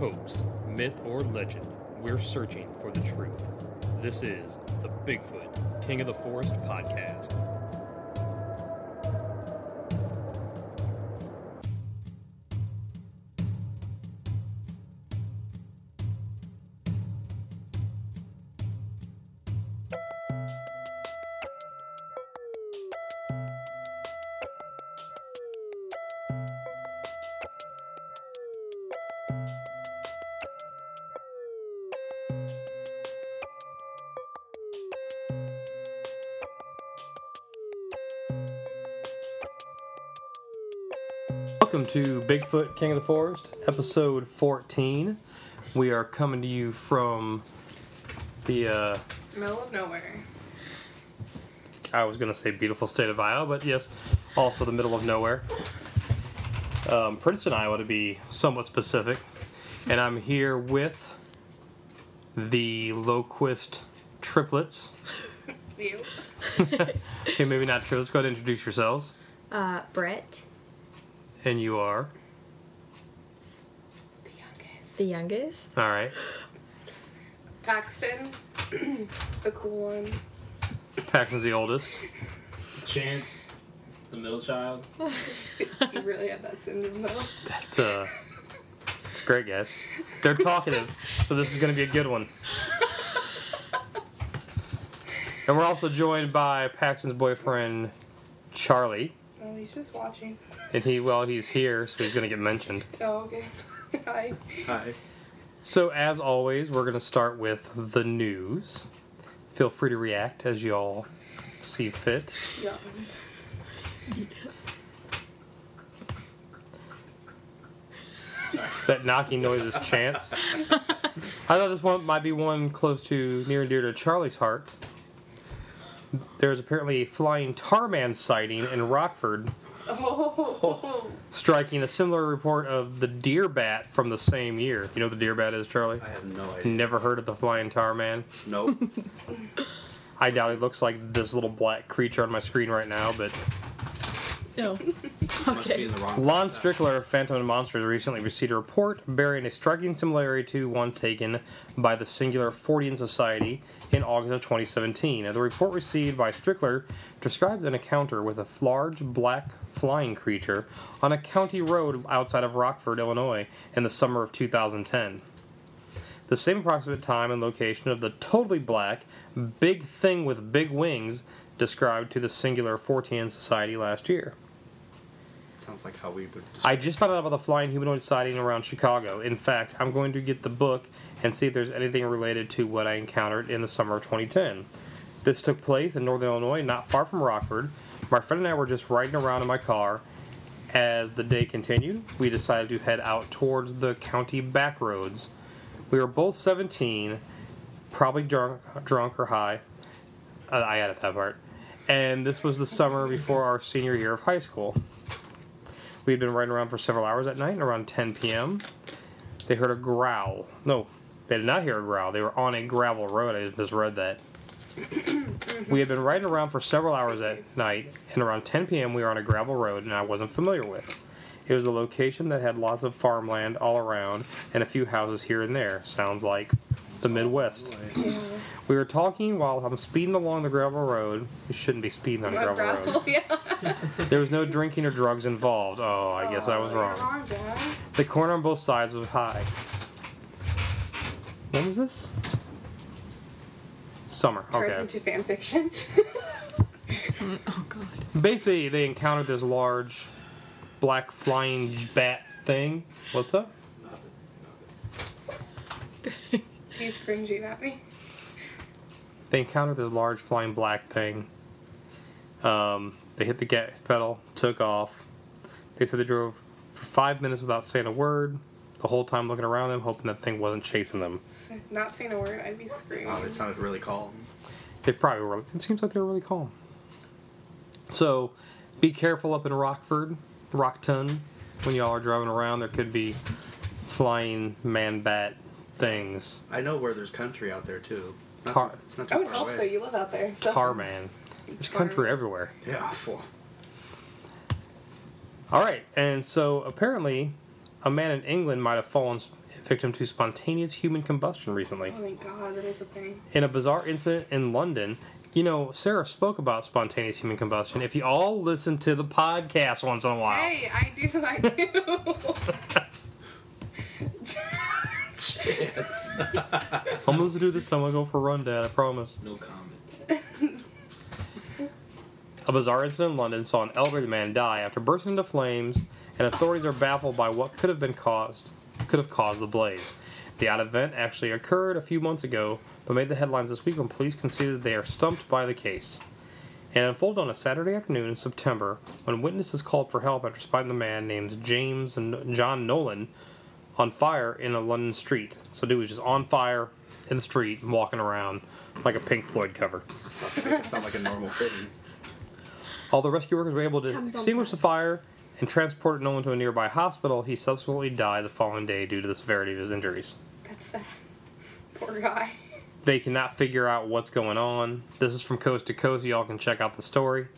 Hoax, myth, or legend, we're searching for the truth. This is the Bigfoot King of the Forest podcast. To Bigfoot King of the Forest, episode 14. We are coming to you from the, uh, Middle of nowhere. I was going to say beautiful state of Iowa, but yes, also the middle of nowhere. Um, Princeton, Iowa, to be somewhat specific. And I'm here with the Loquist triplets. You. Okay, maybe not triplets. Go ahead and introduce yourselves. Uh, Brett, And you are. The youngest. the youngest. All right. Paxton. the cool one. Paxton's the oldest. Chance, the middle child. You really have that syndrome though. That's uh, it's great, guys. They're talkative, so this is gonna be a good one. And we're also joined by Paxton's boyfriend, Charlie, Oh, he's just watching. and he well he's here, so he's gonna get mentioned. Oh, okay. Hi. Hi. So as always, we're gonna start with the news. Feel free to react as you all see fit. Yeah. That knocking noise is chance. I thought this one might be one close to near and dear to Charlie's heart. There's apparently a flying Tarman sighting in Rockford, Oh. striking a similar report of the deer bat from the same year. You know what the deer bat is, Charlie? I have no idea. Never heard of the flying Tarman. Nope. I doubt it looks like this little black creature on my screen right now, but No. Must be okay. in the wrong. Lon Strickler of Phantom and Monsters recently received a report bearing a striking similarity to one taken by the Singular Fortean Society in August of 2017. And the report received by Strickler describes an encounter with a large black flying creature on a county road outside of Rockford, Illinois, in the summer of 2010. The same approximate time and location of the totally black, big thing with big wings described to the Singular Fortean Society last year. Sounds like how we would. I just found out about the flying humanoid sighting around Chicago. In fact, I'm going to get the book and see if there's anything related to what I encountered in the summer of 2010. This took place in northern Illinois, not far from Rockford. My friend and I were just riding around in my car. As the day continued, we decided to head out towards the county back roads. We were both 17, probably drunk, drunk or high. Uh, I added that part. And this was the summer before our senior year of high school. We had been riding around for several hours at night, around 10 p.m., they heard a growl. No, they did not hear a growl. They were on a gravel road. I just misread that. we had been riding around for several hours at night, and around 10 p.m., we were on a gravel road, and I wasn't familiar with. It was a location that had lots of farmland all around and a few houses here and there. Sounds like the Midwest. We were talking while I'm speeding along the gravel road. You shouldn't be speeding on gravel gravel. roads. Yeah. There was no drinking or drugs involved. Oh, I guess I was Oh, wrong. wrong, The corner on both sides was high. When was this? Summer. Turns Okay. into fan fiction. Oh God. Basically, they encountered this large black flying bat thing. What's up? He's cringing at me. They encountered this large flying black thing. Um, they hit the gas pedal, took off. They said they drove for five minutes without saying a word. The whole time looking around them, hoping that thing wasn't chasing them. Not saying a word, I'd be screaming. Wow, it sounded really calm. They probably were. It seems like they were really calm. So, be careful up in Rockford, Rockton, when y'all are driving around. There could be flying man bat things. I know where there's country out there too. Not Tar- too- it's not too I would far hope away. so. You live out there. So. Tar man. There's country everywhere. Yeah. Well, All right, and so apparently, a man in England might have fallen victim to spontaneous human combustion recently. Oh thank God, that is a thing. In a bizarre incident in London, you know, Sarah spoke about spontaneous human combustion. If you all listen to the podcast once in a while, Hey, I do, I do. Chance. I'm gonna do this time. I go for a run, Dad. I promise. No comment. A bizarre incident in London saw an elderly man die after bursting into flames, and authorities are baffled by what could have been caused could have caused the blaze. The odd event actually occurred a few months ago, but made the headlines this week when police conceded they are stumped by the case. It unfolded on a Saturday afternoon in September when witnesses called for help after spotting the man named James and John Nolan on fire in a London street. So dude was just on fire in the street, walking around like a Pink Floyd cover. Make it sound like a normal thing. Although rescue workers were able to Happens all extinguish the fire and transported Nolan to a nearby hospital, he subsequently died the following day due to the severity of his injuries. That's sad. Poor guy. They cannot figure out what's going on. This is from coast to coast. Y'all can check out the story.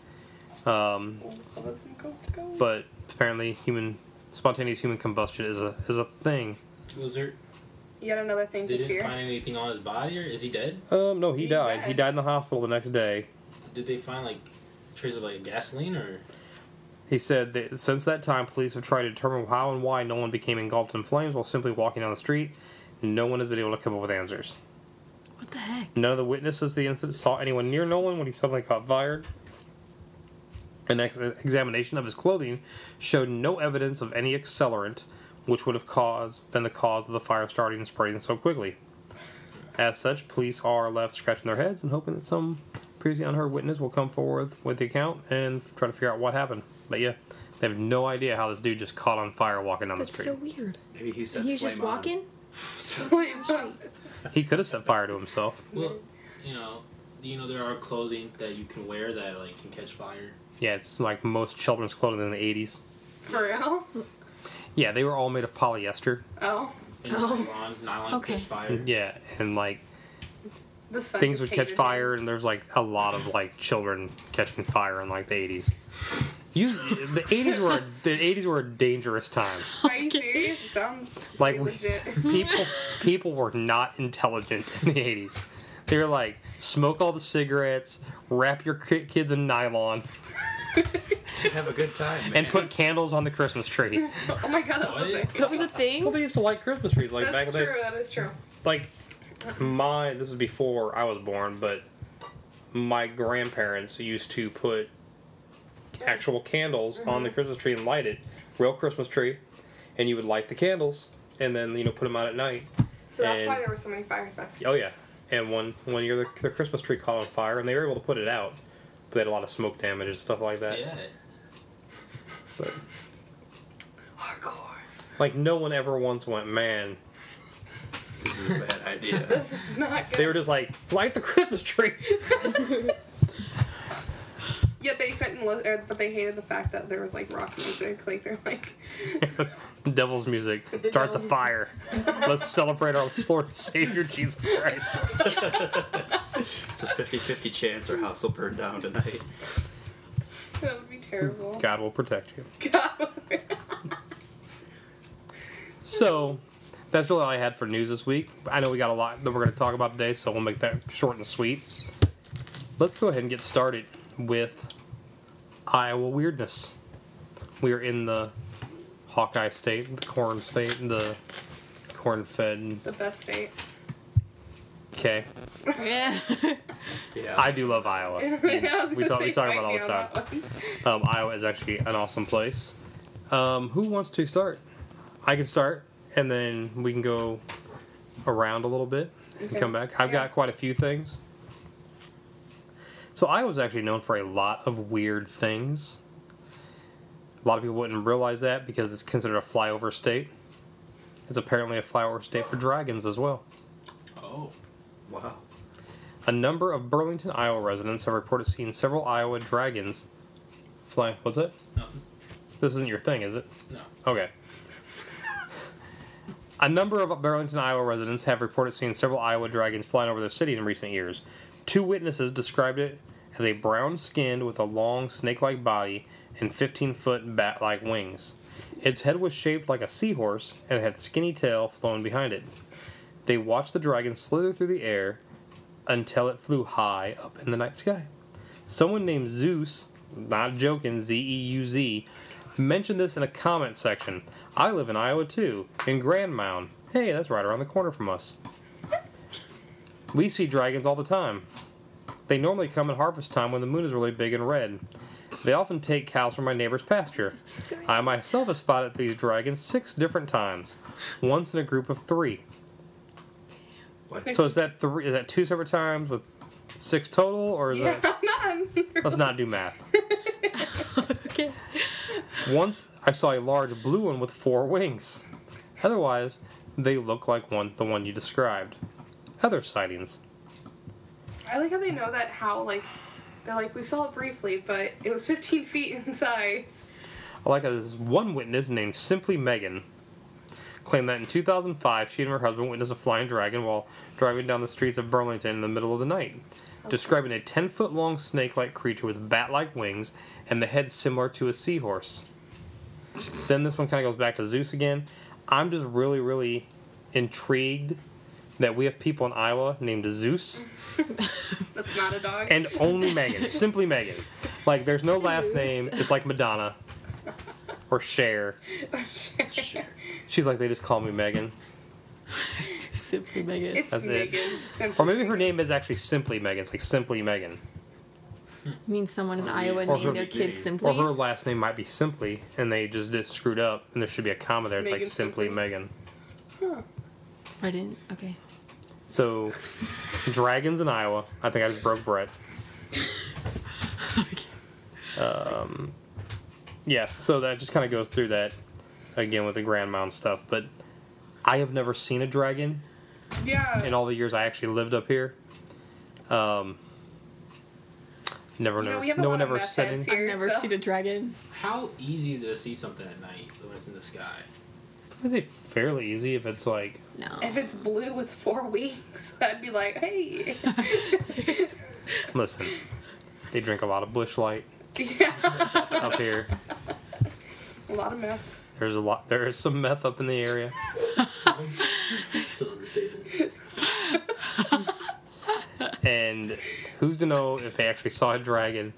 Um, All this in coast to coast. but apparently, human spontaneous human combustion is a is a thing. Was there? Yet another thing They to didn't fear. find anything on his body, or is he dead? Um, no, he He's died. He dead. died in the hospital the next day. Did they find like traces of like gasoline or? He said that since that time, police have tried to determine how and why Nolan became engulfed in flames while simply walking down the street. No one has been able to come up with answers. What the heck? None of the witnesses to the incident saw anyone near Nolan when he suddenly caught fired. An ex- examination of his clothing showed no evidence of any accelerant, which would have caused been the cause of the fire starting and spreading so quickly. As such, police are left scratching their heads and hoping that some previously unheard witness will come forward with the account and try to figure out what happened. But yeah, they have no idea how this dude just caught on fire walking down That's the so street. weird. Maybe he said And he was just on. walking. He could have set fire to himself. Well, you know, you know there are clothing that you can wear that like can catch fire. Yeah, it's like most children's clothing in the 80s. For real? Yeah, they were all made of polyester. Oh. And Oh. nylon, nylon Okay. catch fire. Yeah, and like The things would catch fire, and there's like a lot of like children catching fire in like the 80s. You, the 80s were a, the 80s were a dangerous time. him. Are you serious? It sounds Like like legit. People people were not intelligent in the 80s. They were like smoke all the cigarettes, wrap your kids in nylon, Have a good time, man. and put candles on the Christmas tree. oh my god, that was a thing. That was a Well, they used to light Christmas trees like back That's in the true. That is true. like my this is before I was born, but my grandparents used to put actual candles on the mm-hmm. Christmas tree and light it, real Christmas tree, and you would light the candles and then you know put them out at night. So that's And- why there were so many fires back then. Oh yeah, and one one year the, the Christmas tree caught on fire and they were able to put it out, but they had a lot of smoke damage and stuff like that. Yeah. But, Hardcore. like no one ever once went, man. This is a bad idea. This is not good. They were just like light the Christmas tree. Yet they couldn't, li- or, but they hated the fact that there was like rock music. Like they're like, Devil's music. Start the fire. Let's celebrate our Lord and Savior Jesus Christ. It's a 50-50 chance our house will burn down tonight. that would be terrible. God will protect you. God. So, that's really all I had for news this week. I know we got a lot that we're going to talk about today, so we'll make that short and sweet. Let's go ahead and get started with Iowa weirdness. We are in the Hawkeye state, the corn state, the corn fed. the best state. Okay, Yeah. Yeah. I do love Iowa. We talk- we talk about it all the time. Um, Iowa is actually an awesome place. Um, who wants to start? I can start, and then we can go around a little bit and come back. I've Yeah. got quite a few things. So Iowa's actually known for a lot of weird things. A lot of people wouldn't realize that because it's considered a flyover state. It's apparently a flyover state for dragons as well. Oh. Wow. A number of Burlington, Iowa residents have reported seeing several Iowa dragons flying. What's it? Nothing. This isn't your thing, is it? No. Okay. A number of Burlington, Iowa residents have reported seeing several Iowa dragons flying over their city in recent years. Two witnesses described it has a brown skin with a long snake-like body and 15-foot bat-like wings. Its head was shaped like a seahorse and had skinny tail flowing behind it. They watched the dragon slither through the air until it flew high up in the night sky. Someone named Zeus, not joking, Z E U Z, mentioned this in a comment section. I live in Iowa too, in Grand Mound. Hey, that's right around the corner from us. We see dragons all the time. They normally come at harvest time when the moon is really big and red. They often take cows from my neighbor's pasture. I myself have spotted these dragons six different times, once in a group of three. What? So is that three? Is that two separate times with six total, or is Yeah, that? none. Let's not do math. okay. Once I saw a large blue one with four wings. Otherwise, they look like one the one you described. Other sightings. I like how they know that how like they're like we saw it briefly, but it was 15 feet in size. I like how this one witness named Simply Megan claimed that in 2005 she and her husband witnessed a flying dragon while driving down the streets of Burlington in the middle of the night, describing a 10 foot long snake like creature with bat like wings and the head similar to a seahorse. Then this one kind of goes back to Zeus again. I'm just really, really intrigued that we have people in Iowa named Zeus That's not a dog. and only Megan, simply Megan. Like, there's no last name. It's like Madonna or Cher. She's like, they just call me Megan. Simply Megan. it's That's it. Simply Or maybe her name is actually simply Megan. It's like simply Megan. means someone in Iowa Or named her their kid. Simply. Or her last name might be simply, and they just did screwed up, and there should be a comma there. It's like Megan simply Simply. Megan. I didn't. Okay. So, dragons in Iowa. I think I just broke Brett. Um, yeah, so that just kind of goes through that again with the Grand Mound stuff. But I have never seen a dragon Yeah. in all the years I actually lived up here. Um, never, You know, never, we have a no one ever said heads any. here. I've never so- seen a dragon. How easy is it to see something at night when it's in the sky? I'd say fairly easy if it's like No. If it's blue with four wings, I'd be like, hey. listen. They drink a lot of Busch Light yeah. up here. A lot of meth. There's a lot. There is some meth up in the area. It's an understatement. And who's to know if they actually saw a dragon,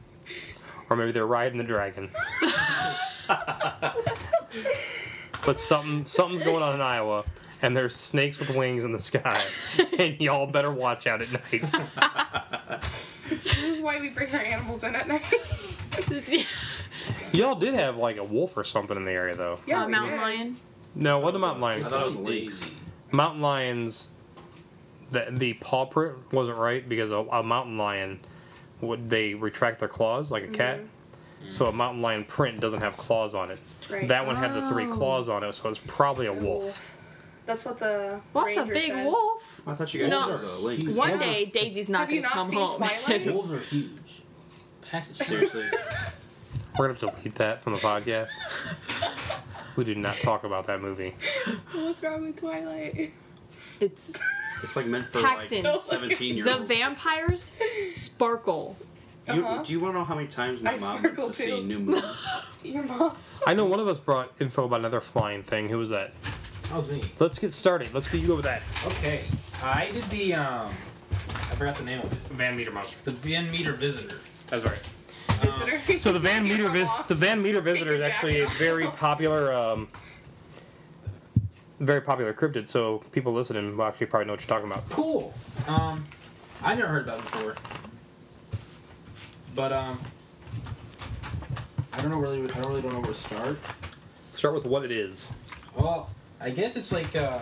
or maybe they're riding the dragon. but something something's going on in Iowa, and there's snakes with wings in the sky, and y'all better watch out at night. This is why we bring our animals in at night. y'all did have like a wolf or something in the area though. yeah, uh, mountain did. lion. No, what the mountain lions? I thought it was Probably lynx. Mountain lions. The the paw print wasn't right because a, a mountain lion would they retract their claws like a cat. So a mountain lion print doesn't have claws on it. Right. That one had the three oh. claws on it, so it's probably a A wolf. That's what the. What's a ranger big said. wolf? I thought you guys No. said it was a lynx. One day Daisy's not Have you gonna not come seen home. Twilight? Wolves are huge. Packs of. Seriously. We're gonna delete that from the podcast. we do not talk about that movie. What's wrong with Twilight? it's It's like meant for Paxton. like 17 year the olds. vampires sparkle. You, Uh-huh. Do you want to know how many times my I mom went sparkle to see too. New Moon? Your mom. I know one of us brought info about another flying thing. Who was that? That was me. Let's get started. Let's get you over that. Okay. I did the um I forgot the name of it. Van Meter monster. The Van Meter Visitor. That's right. Um, Visitor. So the Van Meter vis- the Van Meter visitor is actually a very popular um, very popular cryptid. So people listening will actually probably know what you're talking about. Cool. Um, I never heard about it before. But um, I don't know really. I don't really don't know where to start. Start with what it is. Well, I guess it's like uh,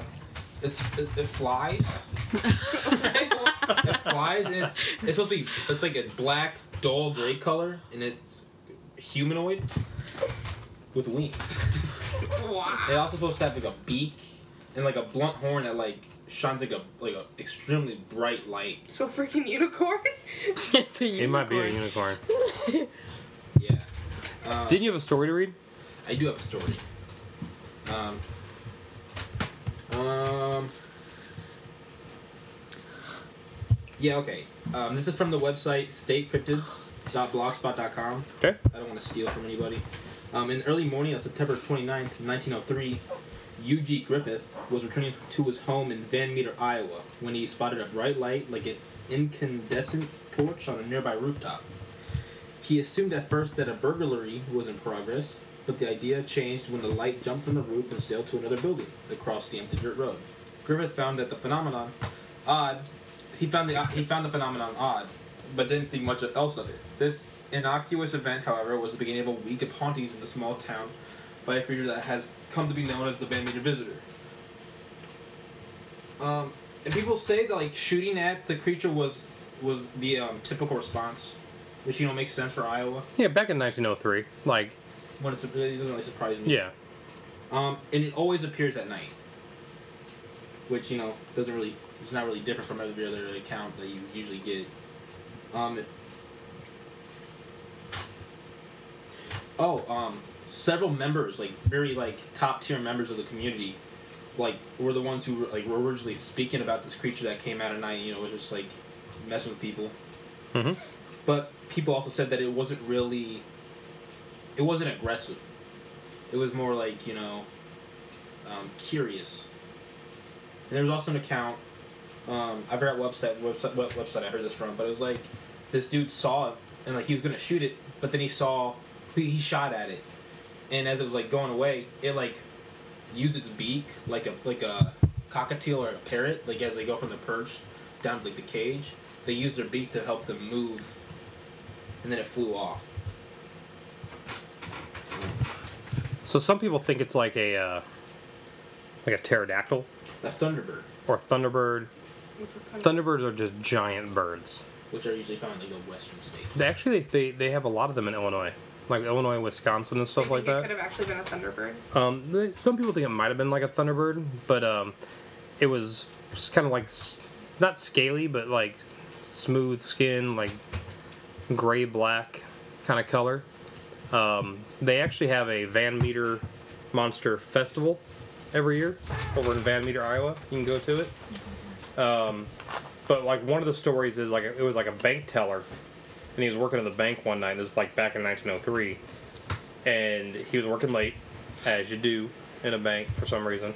it's it, it flies. it flies, and it's it's supposed to be it's like a black dull gray color, and it's humanoid with wings. Wow. It also supposed to have like a beak and like a blunt horn that like shines like a like a extremely bright light. So freaking unicorn. it's a unicorn. It might be a unicorn. unicorn. Yeah. Um, Didn't you have a story to read? I do have a story. Um. Um. Yeah, okay. Um, this is from the website statecryptids.blogspot.com. Okay. I don't want to steal from anybody. Um, in early morning of September 29th, 1903, U.G. Griffith was returning to his home in Van Meter, Iowa, when he spotted a bright light like an incandescent torch on a nearby rooftop. He assumed at first that a burglary was in progress, but the idea changed when the light jumped from the roof and sailed to another building across the empty dirt road. Griffith found that the phenomenon odd. He found the he found the phenomenon odd, but didn't think much else of it. This innocuous event, however, was the beginning of a week of hauntings in the small town by a creature that has come to be known as the Van Meter Visitor. Um, and people say that like shooting at the creature was was the um, typical response, which you know makes sense for Iowa. Yeah, back in 1903. Like, When it's, it doesn't really surprise me. yeah. Um, and it always appears at night, which you know doesn't really it's not really different from every other account that you usually get. Um, it- oh, um, several members, like very like top tier members of the community, like were the ones who were, like were originally speaking about this creature that came out at night. You know, was just like messing with people. hmm But people also said that it wasn't really. It wasn't aggressive. It was more like you know, um, curious. And there was also an account. Um, I forgot what website website what website I heard this from, but it was like this dude saw it and like he was gonna shoot it, but then he saw he, he shot at it, and as it was like going away, it like used its beak like a like a cockatiel or a parrot, like as they go from the perch down to like the cage. They used their beak to help them move, and then it flew off. So some people think it's like a uh, like a pterodactyl A thunderbird, or a thunderbird. What's a fun- Thunderbirds are just giant birds. which are usually found in like the western states. They actually they, they have a lot of them in Illinois, like Illinois, Wisconsin, and stuff like that. Could have actually been a thunderbird. Um, th- some people think it might have been like a thunderbird, but um, it was kind of like s- not scaly, but like smooth skin, like gray black kind of color. Um, they actually have a Van Meter Monster Festival every year over in Van Meter, Iowa. You can go to it. Um, but like one of the stories is like it was like a bank teller, and he was working at the bank one night. This is like back in 1903 and he was working late, as you do in a bank for some reason.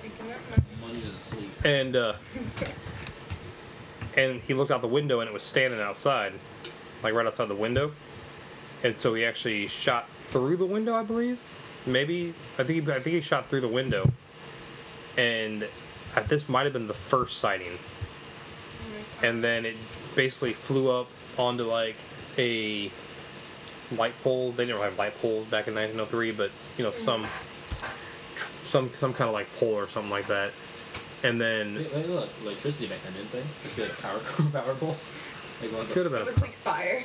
Taking that. Money doesn't sleep. And uh, and he looked out the window and it was standing outside, like right outside the window. And so he actually shot through the window, I believe. Maybe I think he, I think he shot through the window. And uh, this might have been the first sighting. And then it basically flew up onto like a light pole. They didn't have light poles back in 1903, but you know some some some kind of like pole or something like that. And then They, they look electricity back then, didn't they? Just be like power power pole. Like one of the- could have It been, was like fire.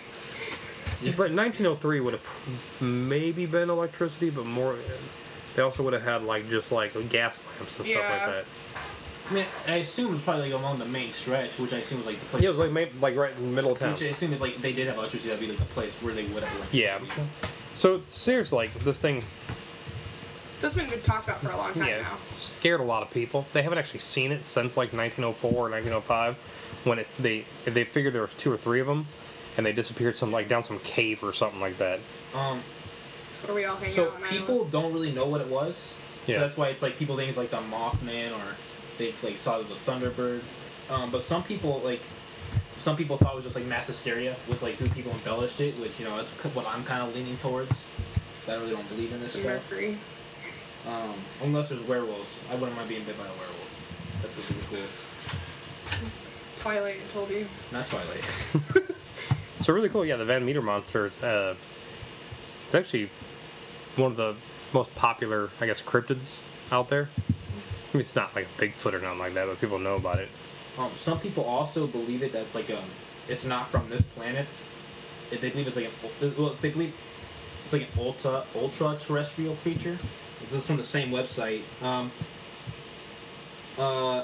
but 1903 would have maybe been electricity, but more. They also would have had like just like gas lamps and stuff Yeah. like that. I mean, I assume it was probably like along the main stretch, which I assume was like the place. Yeah, it was like ma- like right in the middle of town. Which I assume is like they did have electricity. That'd be like the place where they would have electricity. Yeah. So seriously, like this thing, So it's been talked about for a long time yeah, now. it scared a lot of people. They haven't actually seen it since like 1904 or 1905, when it they they figured there was two or three of them, and they disappeared some like down some cave or something like that. Um. It's where we all hang So out. in people don't really know what it was. Yeah. So that's why it's like people think it's like the Mothman or they like saw it as a Thunderbird. Um, but some people like some people thought it was just like mass hysteria with like who people embellished it, which you know that's what I'm kind of leaning towards. 'cause I really don't believe in this Some stuff. mercury. Um, unless there's werewolves, I wouldn't mind being bit by a werewolf. That'd be pretty cool. Twilight I told you. Not Twilight. So really cool. Yeah, the Van Meter monster. Uh, it's actually one of the most popular, I guess, cryptids out there. I mean, it's not like Bigfoot or nothing like that, but people know about it. Um, some people also believe it that's like um, it's not from this planet. They believe it's like an well, they believe it's like an ultra ultra terrestrial creature. This is from the same website. Um, uh,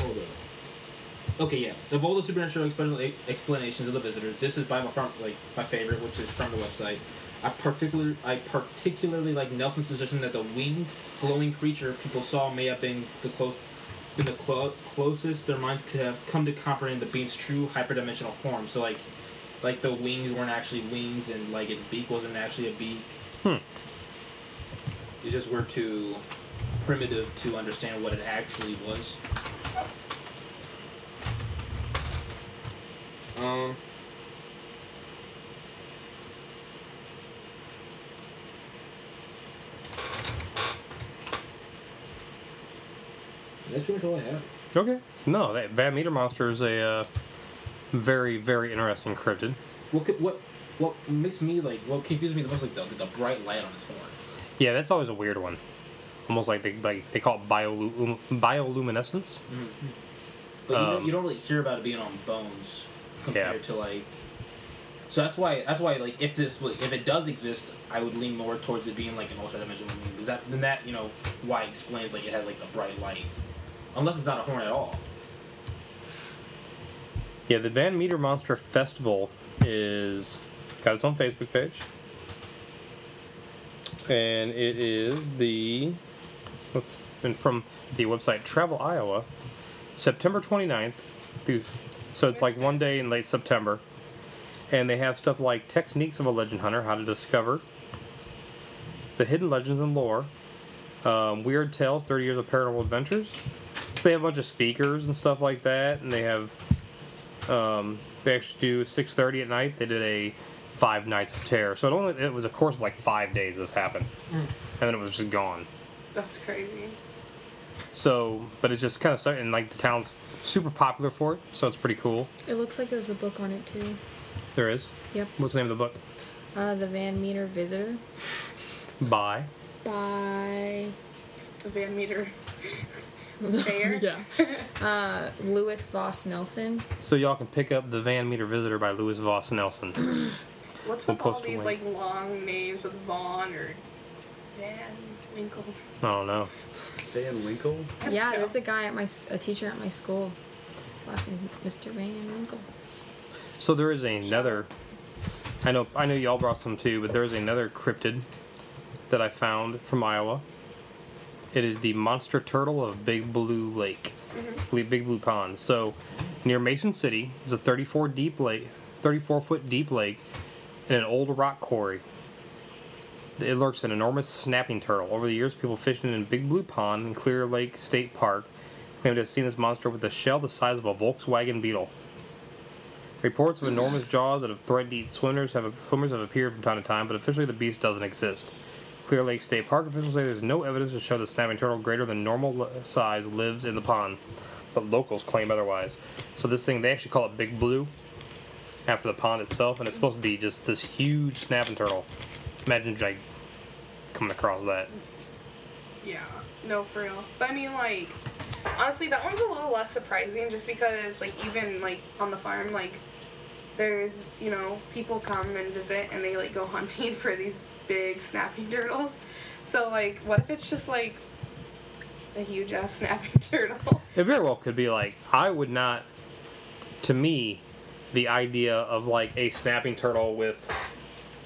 hold up. Okay, yeah. Of all the supernatural explanations of the visitors, this is by from like my favorite, which is from the website. I particular I particularly like Nelson's suggestion that the winged glowing creature people saw may have been the close been the clo- closest their minds could have come to comprehend the being's true hyperdimensional form. So like, like the wings weren't actually wings, and like its beak wasn't actually a beak. Hmm. It's just we're too primitive to understand what it actually was. Um. That's pretty much all I have. Okay. No, that Van Meter monster is a uh, very, very interesting cryptid. What could, what what makes me like what confuses me the most like the, the bright light on its horn. Yeah, that's always a weird one. Almost like they like they call it biolu- bioluminescence. But you, Um, don't, you don't really hear about it being on bones compared Yeah. to like. So that's why that's why like if this was- if it does exist, I would lean more towards it being like an ultra dimensional being because that then that you know why it explains like it has like the bright light, unless it's not a horn at all. Yeah, the Van Meter Monster Festival is got its own Facebook page, and it is the let's and from the website Travel Iowa, September 29th through. So it's like one day in late September, and they have stuff like techniques of a legend hunter, how to discover the hidden legends and lore, um, weird tales, 30 years of paranormal adventures. So they have a bunch of speakers and stuff like that, and they have um, they actually do 6:30 at night. They did a five nights of terror. So it only it was a course of like five days. This happened, and then it was just gone. That's crazy. So, but it's just kind of stuck, and like the town's super popular for it. So it's pretty cool. It looks like there's a book on it too. There is. Yep. What's the name of the book? Uh, the Van Meter Visitor By. by The Van Meter. Fair. yeah. Uh, Lewis Voss Nelson. So y'all can pick up the Van Meter Visitor by Lewis Voss Nelson. What's We'll with all these like long names with Vaughn or Van Winkle? I don't know. Van Winkle? Yeah, there's a guy at my a teacher at my school. His last name's Mr. Van Winkle. So there is another. I know. I know y'all brought some too, but there is another cryptid that I found from Iowa. It is the monster turtle of Big Blue Lake, mm-hmm. Big Big Blue Pond. So near Mason City, is a 34 deep lake, 34 foot deep lake, in an old rock quarry. It lurks an enormous snapping turtle. Over the years, people fishing in Big Blue Pond and Clear Lake State Park claim to have seen this monster with a shell the size of a Volkswagen Beetle. Reports of enormous jaws that have threatened to eat swimmers have swimmers have appeared from time to time, but officially the beast doesn't exist. Clear Lake State Park officials say there's no evidence to show the snapping turtle greater than normal size lives in the pond, but locals claim otherwise. So this thing, they actually call it Big Blue after the pond itself, and it's supposed to be just this huge snapping turtle. Imagine like coming across that. Yeah, no, for real. But I mean, like, honestly, that one's a little less surprising just because, like, even, like, on the farm, like, there's, you know, people come and visit and they, like, go hunting for these big snapping turtles. So, like, what if it's just, like, a huge ass snapping turtle? It very well could be like I would not. To me, the idea of like a snapping turtle with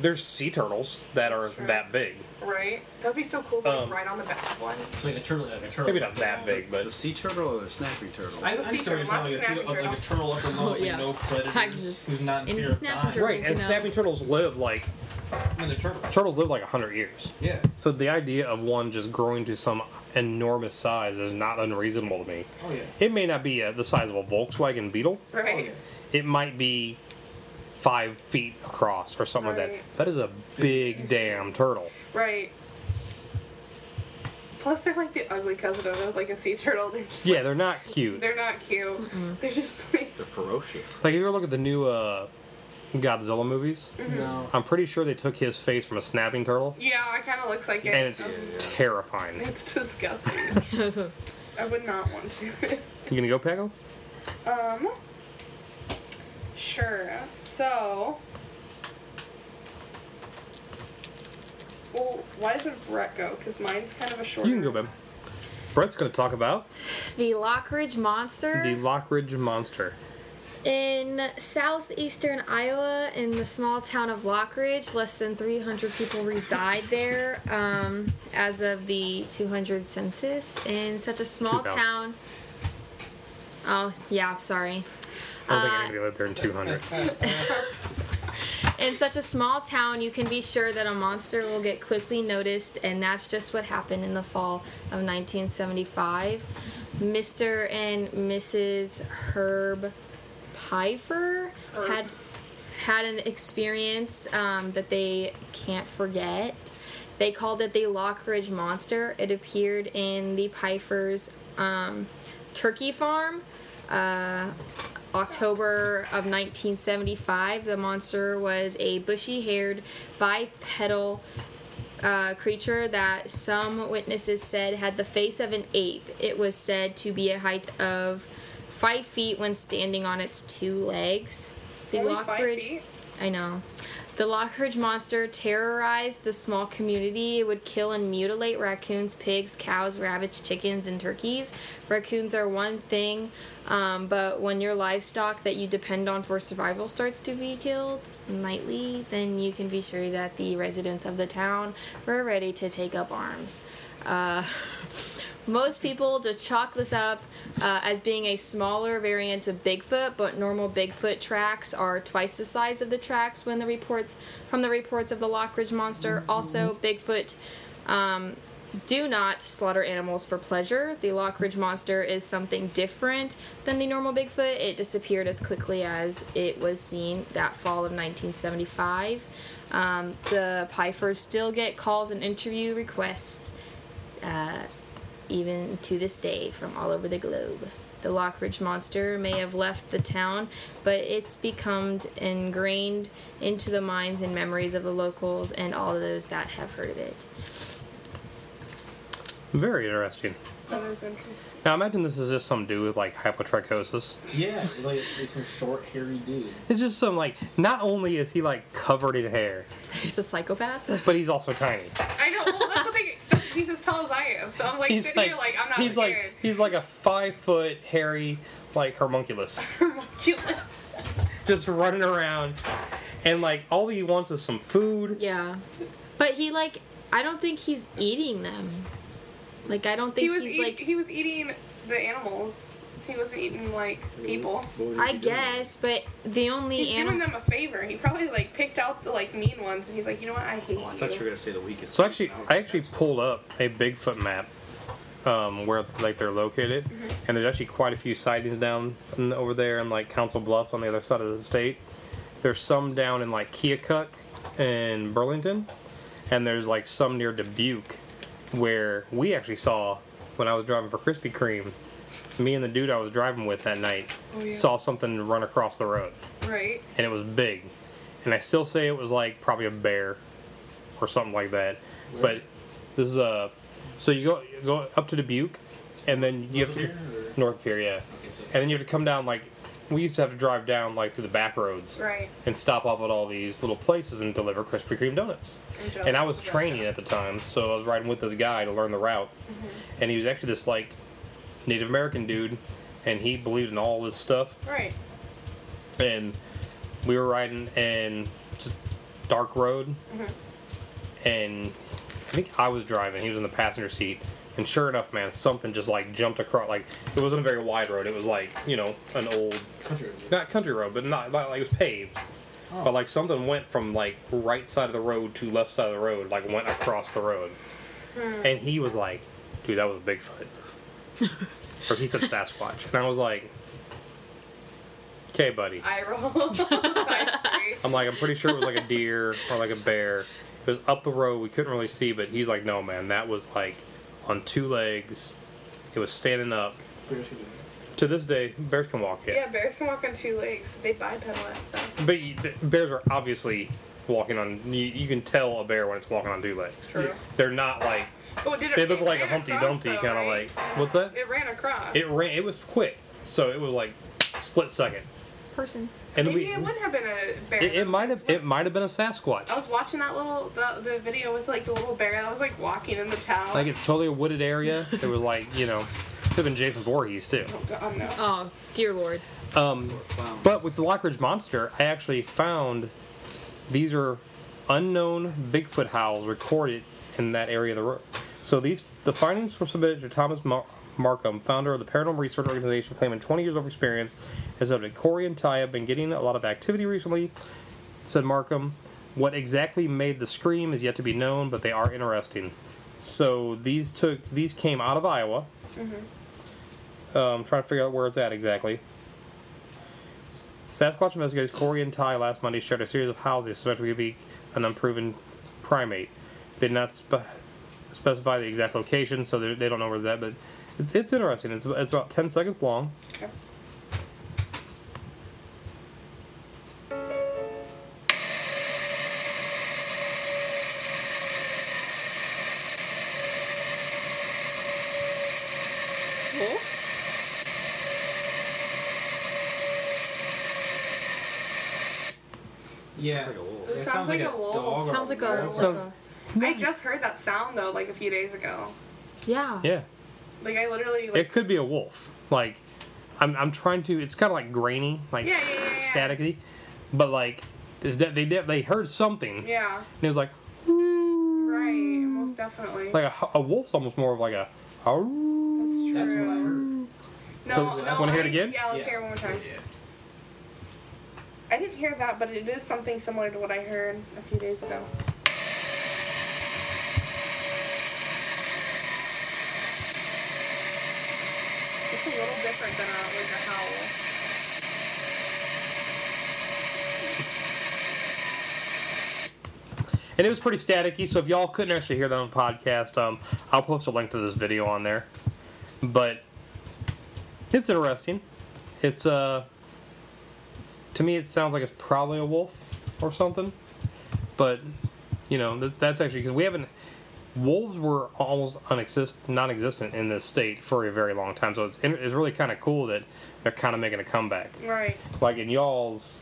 there's sea turtles that are true. that big. right? That'd be so cool to, like, Um, ride on the back of one. It's like a turtle, like a turtle. Maybe not that big, but The sea turtle or the snapping turtle? I, The I'm sea sorry, turtle, not not like a, snapping turtle, like a turtle. turtle up alone, yeah. with no predators, I just- who's not in fear of dying. turtles- right. And you know. snapping turtles live like And the turtle. turtles live like hundred years. Yeah. So the idea of one just growing to some enormous size is not unreasonable to me. Oh yeah. It may not be uh, the size of a Volkswagen Beetle. Right? Oh yeah. It might be five feet across or something like that. That is a big damn turtle. Right. Plus, they're like the ugly cousin of like a sea turtle. They're just Yeah, like, they're not cute. they're not cute. They're just like They're ferocious. Like if you ever look at the new uh, Godzilla movies, No. I'm pretty sure they took his face from a snapping turtle, yeah, it kind of looks like it. and it's Um, terrifying. it's disgusting. I would not want to. You gonna go, Paco? um. Sure. So. Well, why doesn't Brett go? Because mine's kind of a short. You can go, babe. Brett's gonna talk about The Lockridge Monster. the Lockridge Monster. In southeastern Iowa, in the small town of Lockridge, less than 300 people reside there um, as of the 200 census. In such a small town, Oh, yeah, sorry. I don't Uh, think anybody lived there in 200. In such a small town, you can be sure that a monster will get quickly noticed, and that's just what happened in the fall of 1975. Mr. and Mrs. Herb Pfeiffer had had an experience um, that they can't forget. They called it the Lockridge Monster. It appeared in the Pfeiffer's um, turkey farm. Uh, October of 1975. The monster was a bushy haired bipedal uh, creature that some witnesses said had the face of an ape. It was said to be a height of five feet when standing on its two legs. The Only five Lockridge. feet? I know. The Lockridge monster terrorized the small community. It would kill and mutilate raccoons, pigs, cows, rabbits, chickens, and turkeys. Raccoons are one thing, um, but when your livestock that you depend on for survival starts to be killed nightly, then you can be sure that the residents of the town were ready to take up arms. Uh, most people just chalk this up uh, as being a smaller variant of Bigfoot, but normal Bigfoot tracks are twice the size of the tracks when the reports from the reports of the Lockridge monster. Also, Bigfoot um, do not slaughter animals for pleasure. The Lockridge monster is something different than the normal Bigfoot. It disappeared as quickly as it was seen that fall of 1975. Um, the Pfeiffers still get calls and interview requests uh, even to this day from all over the globe. The Lockridge monster may have left the town, but it's become ingrained into the minds and memories of the locals and all those that have heard of it. Very interesting. That is interesting. Now imagine this is just some dude with like hypertrichosis. Yeah, like, like some short, hairy dude. It's just some like. Not only is he like covered in hair, He's a psychopath. but he's also tiny. I know. Well, that's the thing. He's as tall as I am, so I'm like He's sitting like, here like I'm not he's scared. like he's like a five foot hairy like homunculus, Homunculus. just running around, and like all he wants is some food. Yeah. But he like I don't think he's eating them. Like I don't think He was he's eat- like he was eating the animals. He wasn't eating like people. I you be doing? guess, but the only He's doing animal them a favor. He probably like picked out the like mean ones, and he's like, you know what? I hate Oh, I you. thought you were gonna say the weakest. So actually, one. was I actually pulled up a Bigfoot map, um, where like they're located, and there's actually quite a few sightings down in, over there in like Council Bluffs on the other side of the state. There's some down in like Keokuk and Burlington, and there's like some near Dubuque, where we actually saw when I was driving for Krispy Kreme. Me and the dude I was driving with that night Oh, yeah. saw something run across the road, Right. and it was big, and I still say it was like probably a bear or something like that. But this is a so you go you go up to Dubuque, and then you have to North of here, north of here, yeah, Okay, so- and then you have to come down like we used to have to drive down like through the back roads Right. and stop off at all these little places and deliver Krispy Kreme donuts. And I was training at the time, so I was riding with this guy to learn the route, Mm-hmm. and he was actually this like Native American dude, and he believed in all this stuff. Right. and we were riding in just dark road. Mm-hmm. And i think i was driving. He was in the passenger seat. And sure enough man something just like jumped across like it wasn't a very wide road. It was like you know an old Country. not country road but not, not like it was paved. Oh. but like something went from like right side of the road to left side of the road like went across the road. Hmm. And he was like dude that was a bigfoot or he said sasquatch and i was like okay buddy I roll. I'm like, I'm pretty sure it was like a deer or like a bear. It was up the road. We couldn't really see, but he's like, no, man, that was like on two legs. It was standing up. Bears do To this day, bears can walk. Yeah, Yeah, bears can walk on two legs. They bipedal that stuff. but you, bears are obviously walking on. You, you can tell a bear when it's walking on two legs. True. They're not like Oh, did it? they look it like a Humpty across, Dumpty kind of right? like. What's that? It ran across. It ran. It was quick, so it was like split second. person. And Maybe we. it wouldn't have been a bear. It, it might have. It might have been a Sasquatch. I was watching that little the, the video with like the little bear that was like walking in the town. Like it's totally a wooded area. It was like you know, could have been Jason Voorhees too. oh, God, no. Oh, dear lord. Um, Wow. but with the Lockridge Monster, I actually found these are unknown Bigfoot howls recorded in that area of the road. So these the findings were submitted to Thomas Mar- Markham, founder of the Paranormal Research Organization, claiming 20 years of experience, has noted Corey and Ty have been getting a lot of activity recently. Said Markham, what exactly made the scream is yet to be known, but they are interesting. So these took these came out of Iowa. Um, trying to figure out where it's at exactly. Sasquatch investigators Corey and Ty last Monday shared a series of houses suspected to be an unproven primate. They did not spe- specify the exact location, so they, they don't know where that. But it's it's interesting. It's it's about ten seconds long. Okay. Wolf? Yeah. Sounds like a wolf. It sounds like a wolf. dog Sounds like a, wolf. like Sounds- a I just heard that sound though, like a few days ago. yeah. Yeah, Like I literally like it could be a wolf. Like I'm I'm trying to. It's kind of like grainy, like Yeah, yeah, yeah, yeah. staticky, but like is that they did they heard something Yeah. and it was like right, most definitely. like a, a wolf's almost more of like a. That's true. That's what I heard. No, So, no, wanna hear it again? Yeah, let's Yeah. hear it one more time. Yeah. I didn't hear that, but it is something similar to what I heard a few days ago. It's a little different than a like a howl. And it was pretty staticky, so if y'all couldn't actually hear that on podcast, um, I'll post a link to this video on there. But it's interesting. It's uh to me it sounds like it's probably a wolf or something. But you know, that, that's actually because we haven't wolves were almost unexist non-existent in this state for a very long time. So it's it's really kind of cool that they're kind of making a comeback. Right. Like in y'all's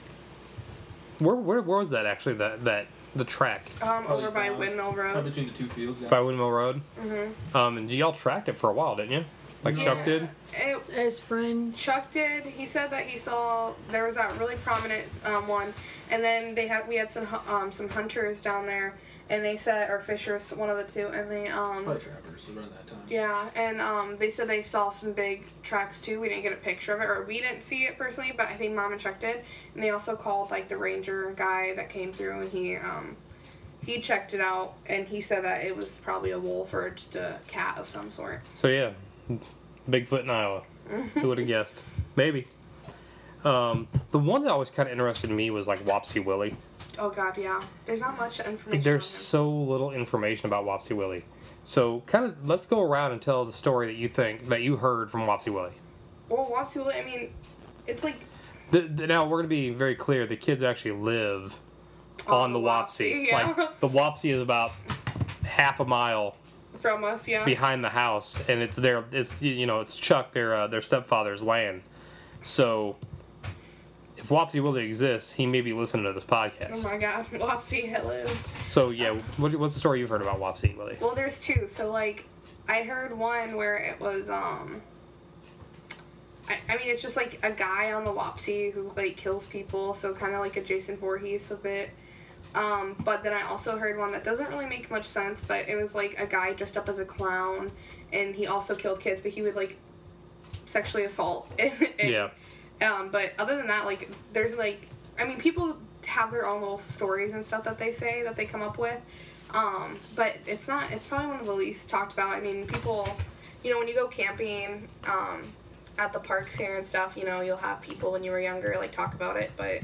where where, where was that actually that that the track Um, Probably over by down- Windmill Right Road. between the two fields. Yeah. by Windmill Road? Mm-hmm. Um, and y'all tracked it for a while, didn't you? Like Chuck did. It, His friend. Chuck did. He said that he saw there was that really prominent um, one, and then they had we had some um, some hunters down there, and they said or fishers, one of the two, and they um Probably Travers around that time. yeah, and um they said they saw some big tracks too. We didn't get a picture of it, or we didn't see it personally, but I think Mom and Chuck did, and they also called like the ranger guy that came through, and he um he checked it out, and he said that it was probably a wolf or just a cat of some sort. So yeah, Bigfoot in Iowa. Who would have guessed? Maybe. Um, the one that always kind of interested me was like Wapsi Willy. Oh God, yeah. There's not much information. There's so little information about Wapsi Willy. So kind of let's go around and tell the story that you think that you heard from Wapsi Willy. Well, Wapsie, I mean, it's like The, the, now we're going to be very clear. The kids actually live on, On the the Wapsie. Wapsie, yeah. Like the Wapsie is about half a mile from us, yeah. behind the house, and it's their it's you know it's Chuck their uh, their stepfather's land. So if Wapsi Willy exists, he may be listening to this podcast. Oh my God, Wapsie, hello. So yeah, what, what's the story you've heard about Wapsi Willy? Well, there's two. So like, I heard one where it was um. I, I mean, it's just like a guy on the Wapsie who like kills people, so kind of like a Jason Voorhees a bit. Um, but then I also heard one that doesn't really make much sense, but it was like a guy dressed up as a clown, and he also killed kids, but he would like sexually assault. and, Yeah, Um, but other than that, like, there's like, I mean, people have their own little stories and stuff that they say that they come up with. Um, but it's not, it's probably one of the least talked about. I mean, people, you know, when you go camping, um, at the parks here and stuff, you know, you'll have people when you were younger, like, talk about it, but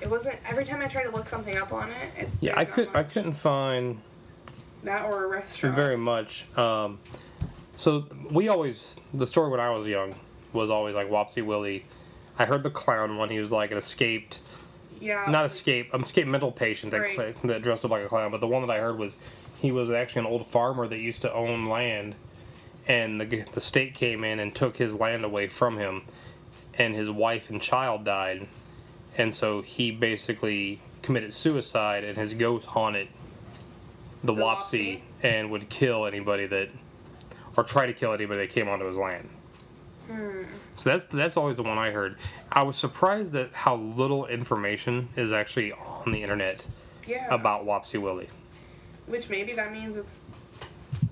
it wasn't, every time I tried to look something up on it, it yeah. I could I couldn't find That or a restaurant. very much. Um, so we always the story when I was young was always like Wapsi Willy. I heard the clown one. He was like an escaped yeah. not escape, um, escape mental patient that, Right. that dressed up like a clown. But the one that I heard was he was actually an old farmer that used to own land, and the the state came in and took his land away from him, and his wife and child died, and so he basically committed suicide, and his ghost haunted the, The Wapsie? and would kill anybody that, or try to kill anybody that came onto his land. Hmm. So that's that's always the one I heard. I was surprised at how little information is actually on the internet Yeah. about Wapsi Willy. Which maybe that means it's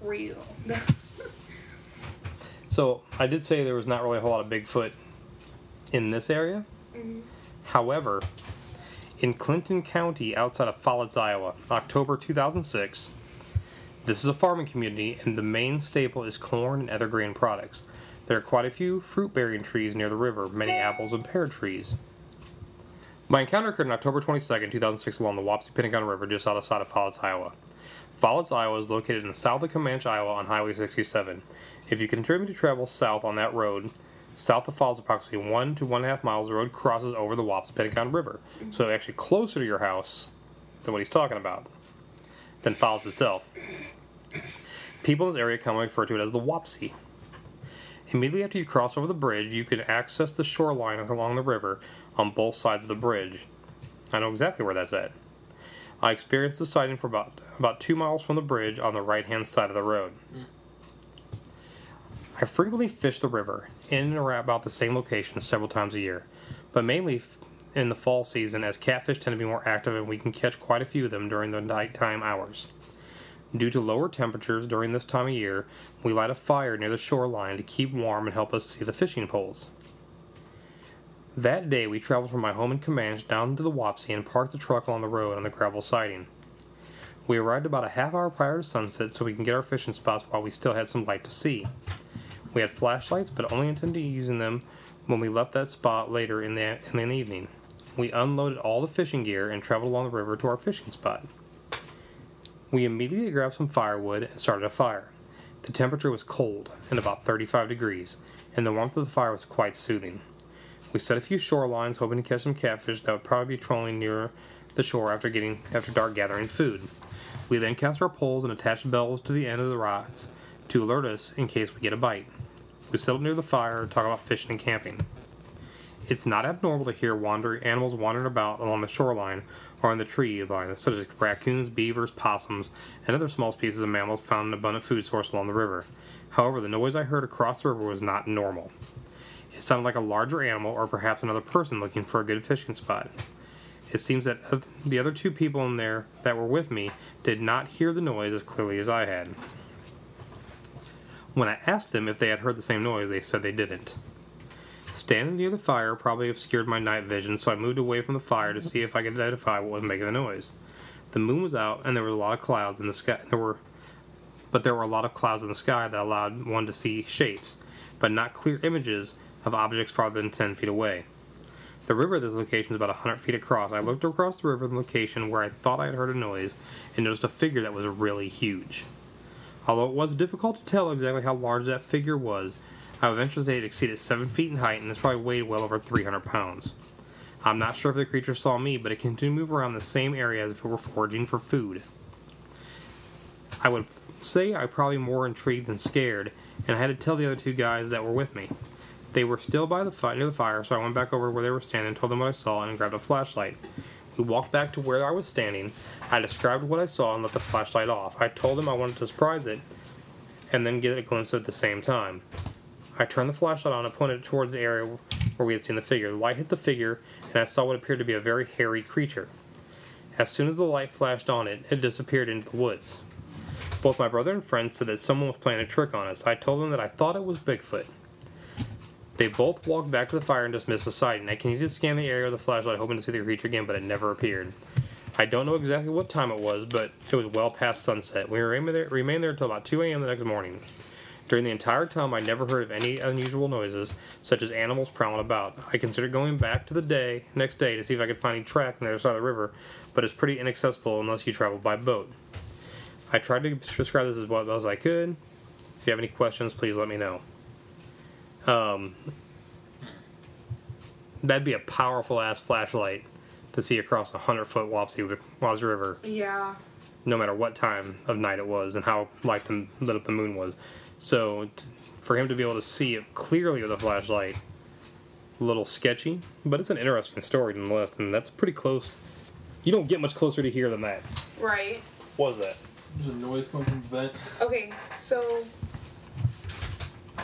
real. So I did say there was not really a whole lot of Bigfoot in this area. However, in Clinton County, outside of Follett, Iowa, October 2006, this is a farming community, and the main staple is corn and other grain products. There are quite a few fruit bearing trees near the river, many apples and pear trees. My encounter occurred on October 22nd, 2006, along the Wapsipinicon River just outside of Follett, Iowa. Follett, Iowa is located in the south of Camanche, Iowa on Highway 67. If you continue to travel south on that road, south of Falls, approximately one to one and a half miles, the road crosses over the Wapsipinicon River. So actually closer to your house than what he's talking about, than Falls itself. People in this area commonly refer to it as the Wapsie. Immediately after you cross over the bridge, you can access the shoreline along the river on both sides of the bridge. I know exactly where that's at. I experienced the sighting for about about two miles from the bridge on the right hand side of the road. I frequently fish the river in and around about the same location several times a year, but mainly in the fall season as catfish tend to be more active and we can catch quite a few of them during the nighttime hours. Due to lower temperatures during this time of year, we light a fire near the shoreline to keep warm and help us see the fishing poles. That day, we traveled from my home in Camanche down to the Wapsie and parked the truck along the road on the gravel siding. We arrived about a half hour prior to sunset so we can get our fishing spots while we still had some light to see. We had flashlights, but only intended using them when we left that spot later in the, in the evening. We unloaded all the fishing gear and traveled along the river to our fishing spot. We immediately grabbed some firewood and started a fire. The temperature was cold and about 35 degrees, and the warmth of the fire was quite soothing. We set a few shorelines, hoping to catch some catfish that would probably be trolling near the shore after getting after dark gathering food. We then cast our poles and attached bells to the end of the rods to alert us in case we get a bite. We settled near the fire and talk about fishing and camping. It's not abnormal to hear wander animals wandering about along the shoreline or on the tree line, such as raccoons, beavers, possums, and other small species of mammals found an abundant food source along the river. However, the noise I heard across the river was not normal. It sounded like a larger animal or perhaps another person looking for a good fishing spot. It seems that the other two people in there that were with me did not hear the noise as clearly as I had. When I asked them if they had heard the same noise, they said they didn't. Standing near the fire probably obscured my night vision, so I moved away from the fire to see if I could identify what was making the noise. The moon was out, and there were a lot of clouds in the sky. There were, but there were a lot of clouds in the sky that allowed one to see shapes, but not clear images of objects farther than ten feet away. The river at this location is about 100 feet across. I looked across the river in the location where I thought I had heard a noise and noticed a figure that was really huge. Although it was difficult to tell exactly how large that figure was, I to say it exceeded 7 feet in height and this probably weighed well over 300 pounds. I'm not sure if the creature saw me, but it continued to move around the same area as if it were foraging for food. I would say I probably more intrigued than scared, and I had to tell the other two guys that were with me. They were still by the fire, near the fire, so I went back over where they were standing, told them what I saw, and grabbed a flashlight. We walked back to where I was standing. I described what I saw and let the flashlight off. I told them I wanted to surprise it, and then get a glimpse at the same time. I turned the flashlight on and pointed it towards the area where we had seen the figure. The light hit the figure, and I saw what appeared to be a very hairy creature. As soon as the light flashed on it, it disappeared into the woods. Both my brother and friend said that someone was playing a trick on us. I told them that I thought it was Bigfoot. They both walked back to the fire and dismissed the sighting. I continued to scan the area with the flashlight, hoping to see the creature again, but it never appeared. I don't know exactly what time it was, but it was well past sunset. We remained there until about 2 a.m. the next morning. During the entire time, I never heard of any unusual noises, such as animals prowling about. I considered going back to the day next day to see if I could find any tracks on the other side of the river, but it's pretty inaccessible unless you travel by boat. I tried to describe this as well as I could. If you have any questions, please let me know. Um, that'd be a powerful ass flashlight to see across a hundred foot Wapsie, Wapsie River, Yeah. no matter what time of night it was and how light the lit up the moon was. So, t- for him to be able to see it clearly with a flashlight, a little sketchy, but it's an interesting story nonetheless, and that's pretty close. You don't get much closer to here than that. Right. What was that? There's a noise coming from the vent. Okay, so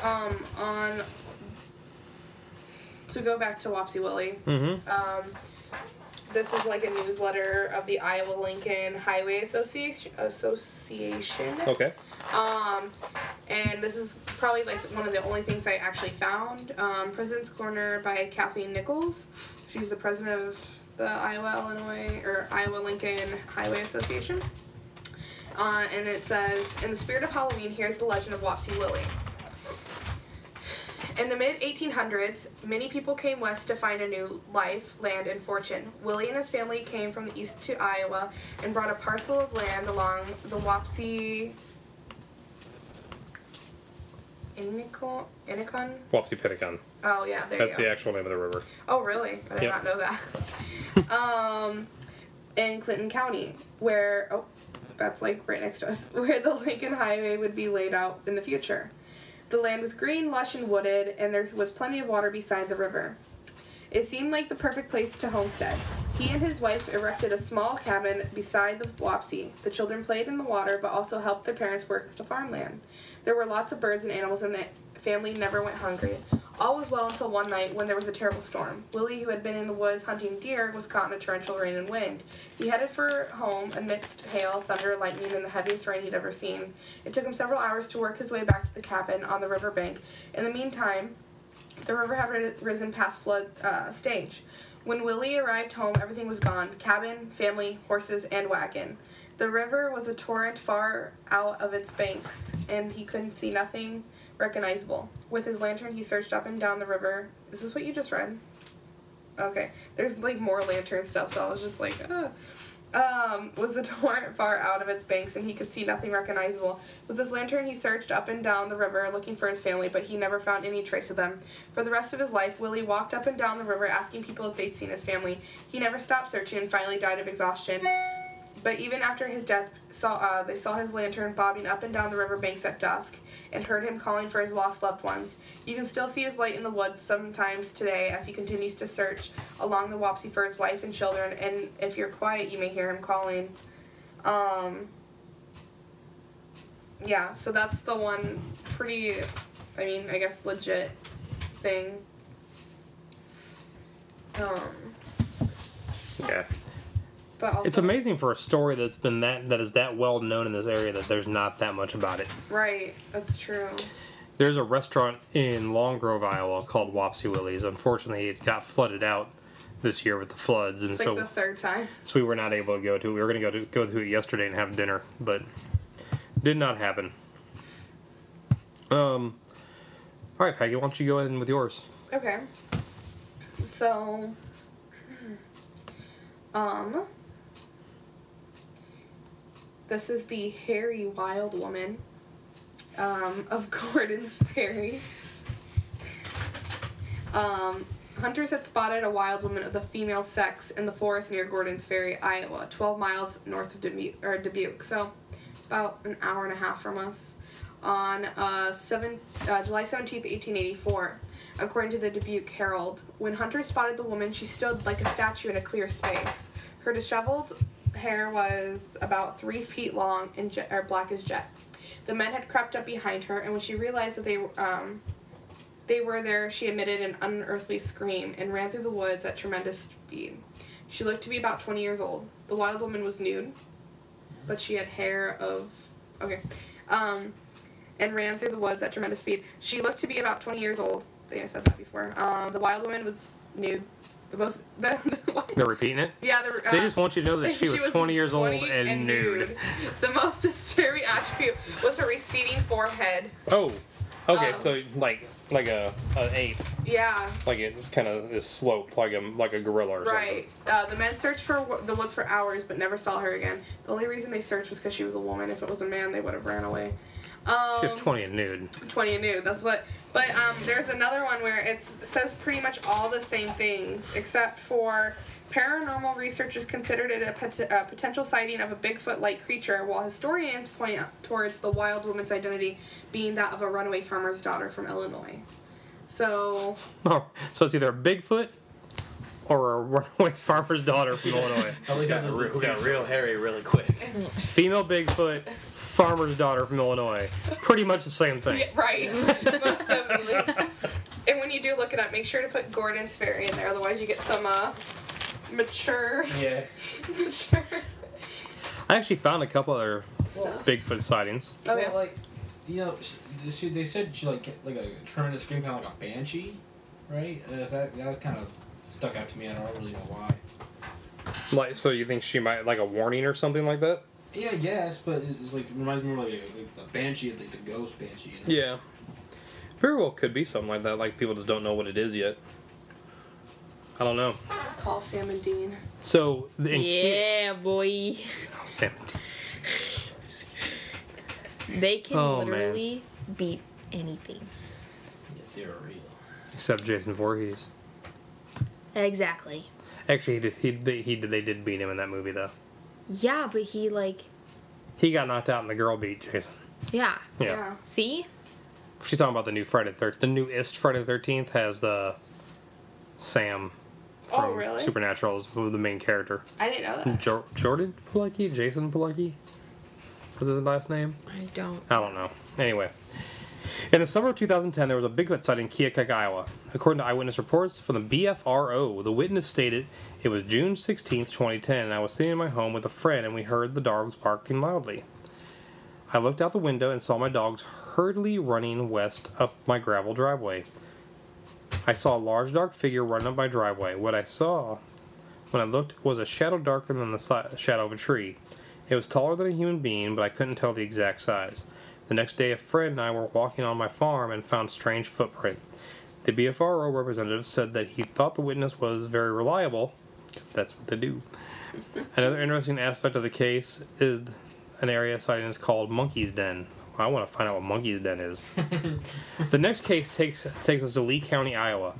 um on to go back to Wapsi Willy, Mm-hmm. um this is like a newsletter of the Iowa Lincoln Highway Association. Association. Okay. Um, and this is probably like one of the only things I actually found. Um, President's Corner by Kathleen Nichols. She's the president of the Iowa Illinois or Iowa Lincoln Highway Association. Uh, and it says, in the spirit of Halloween, here's the legend of Wapsi Willy. In the mid 1800s, many people came west to find a new life, land, and fortune. Willie and his family came from the east to Iowa and brought a parcel of land along the Wapsie. Wapsipinicon. Oh, yeah, there That's you go. the actual name of the river. Oh, really? I did Yep. not know that. um, in Clinton County, where oh, that's like right next to us, where the Lincoln Highway would be laid out in the future. The land was green, lush, and wooded, and there was plenty of water beside the river. It seemed like the perfect place to homestead. He and his wife erected a small cabin beside the Wapsie. The children played in the water, but also helped their parents work the farmland. There were lots of birds and animals, and the family never went hungry. All was well until one night when there was a terrible storm. Willie, who had been in the woods hunting deer, was caught in a torrential rain and wind. He headed for home amidst hail, thunder, lightning, and the heaviest rain he'd ever seen. It took him several hours to work his way back to the cabin on the river bank. In the meantime, the river had risen past flood uh, stage. When Willie arrived home, everything was gone cabin, family, horses, and wagon. The river was a torrent far out of its banks, and he couldn't see nothing recognizable. With his lantern, he searched up and down the river. Is this what you just read? Okay. There's like more lantern stuff, so I was just like, Ugh. Um, was a torrent far out of its banks, and he could see nothing recognizable. With his lantern, he searched up and down the river looking for his family, but he never found any trace of them. For the rest of his life, Willie walked up and down the river asking people if they'd seen his family. He never stopped searching and finally died of exhaustion. But even after his death, saw uh, they saw his lantern bobbing up and down the river banks at dusk, and heard him calling for his lost loved ones. You can still see his light in the woods sometimes today as he continues to search along the Wapsie for his wife and children. And if you're quiet, you may hear him calling. Um, yeah, so that's the one pretty, I mean, I guess legit thing. Um, Yeah. But also, It's amazing for a story that's been that that is that well known in this area that there's not that much about it. Right, that's true. There's a restaurant in Long Grove, Iowa called Wapsi Willy's. Unfortunately, it got flooded out this year with the floods, and It's so like the third time. so we were not able to go to. it. We were going to go to go to it yesterday and have dinner, but did not happen. Um. All right, Peggy, why don't you go ahead with yours? Okay. So, um, this is the hairy wild woman um, of Gordon's Ferry. Um, hunters had spotted a wild woman of the female sex in the forest near Gordon's Ferry, Iowa, 12 miles north of or Dubuque. So, about an hour and a half from us. On uh, seven, uh, July 17, 1884, according to the Dubuque Herald. When hunters spotted the woman, she stood like a statue in a clear space. Her disheveled hair was about three feet long and jet, or black as jet. The men had crept up behind her, and when she realized that they um, they were there, she emitted an unearthly scream and ran through the woods at tremendous speed. She looked to be about 20 years old. The wild woman was nude, but she had hair of. Okay. Um, and ran through the woods at tremendous speed. She looked to be about 20 years old. I think I said that before. Um, the wild woman was nude. The most. The, the, They're repeating it. yeah, the, uh, They just want you to know that she, was 20 years old 20 and, nude. The most disturbing attribute was her receding forehead. Oh, okay. Um, so like like a an ape, Yeah, like it kind of is sloped, like a like a gorilla or something. right. Uh, the men searched for the woods for hours, but never saw her again. The only reason they searched was because she was a woman. If it was a man, they would have ran away. Um. She was 20 and nude. 20 and nude. That's what. But um, there's another one where it says pretty much all the same things, except for paranormal researchers considered it a, pot- a potential sighting of a Bigfoot-like creature, while historians point towards the wild woman's identity being that of a runaway farmer's daughter from Illinois. So Oh, so it's either a Bigfoot or a runaway farmer's daughter from Illinois. I like how Got, the- got real hairy really quick. Female Bigfoot, farmer's daughter from Illinois. Pretty much the same thing. yeah, right, most definitely. And when you do look it up, make sure to put Gordon's Ferry in there, otherwise you get some uh, mature, Yeah. mature. I actually found a couple other Stuff. Bigfoot sightings. Oh Well, yeah. like, you know, she, she, they said she like like a tremendous scream, kind of like a banshee, right? Uh, that that kind of stuck out to me. I don't really know why. Like, so you think she might like a warning or something like that? Yeah, yes, but it's like reminds me more like, like the banshee, like the ghost banshee. You know? Yeah. Very well could be something like that. Like people just don't know what it is yet. I don't know. Call Sam and Dean. So the- in Yeah, boy. Oh, Sam and Dean. They can Oh, man. literally beat anything. Yeah, they're real. Except Jason Voorhees. Exactly. Actually, he did, he they, he did, they did beat him in that movie though. Yeah, but he like He got knocked out and the girl beat Jason. yeah. Yeah. See? She's talking about the new Friday the Thirteenth. The newest Friday the Thirteenth has the Sam oh, from Oh, really? Supernatural as the main character. I didn't know that. Jo- Jordan Pilecki, Jason Pilecki. What's his last name? I don't. I don't know. Anyway, in the summer of 2010, there was a Bigfoot sighting in Keokuk, Iowa. According to eyewitness reports from the BFRO, the witness stated it was June 16, 2010, and I was sitting in my home with a friend, and we heard the dogs barking loudly. I looked out the window and saw my dogs hurriedly running west up my gravel driveway. I saw a large dark figure run up my driveway. What I saw when I looked was a shadow darker than the shadow of a tree. It was taller than a human being, but I couldn't tell the exact size. The next day, a friend and I were walking on my farm and found strange footprint. The BFRO representative said that he thought the witness was very reliable, that's what they do. Another interesting aspect of the case is an area sighting is called Monkey's Den. I want to find out what Monkey's Den is. the next case takes takes us to Lee County, Iowa.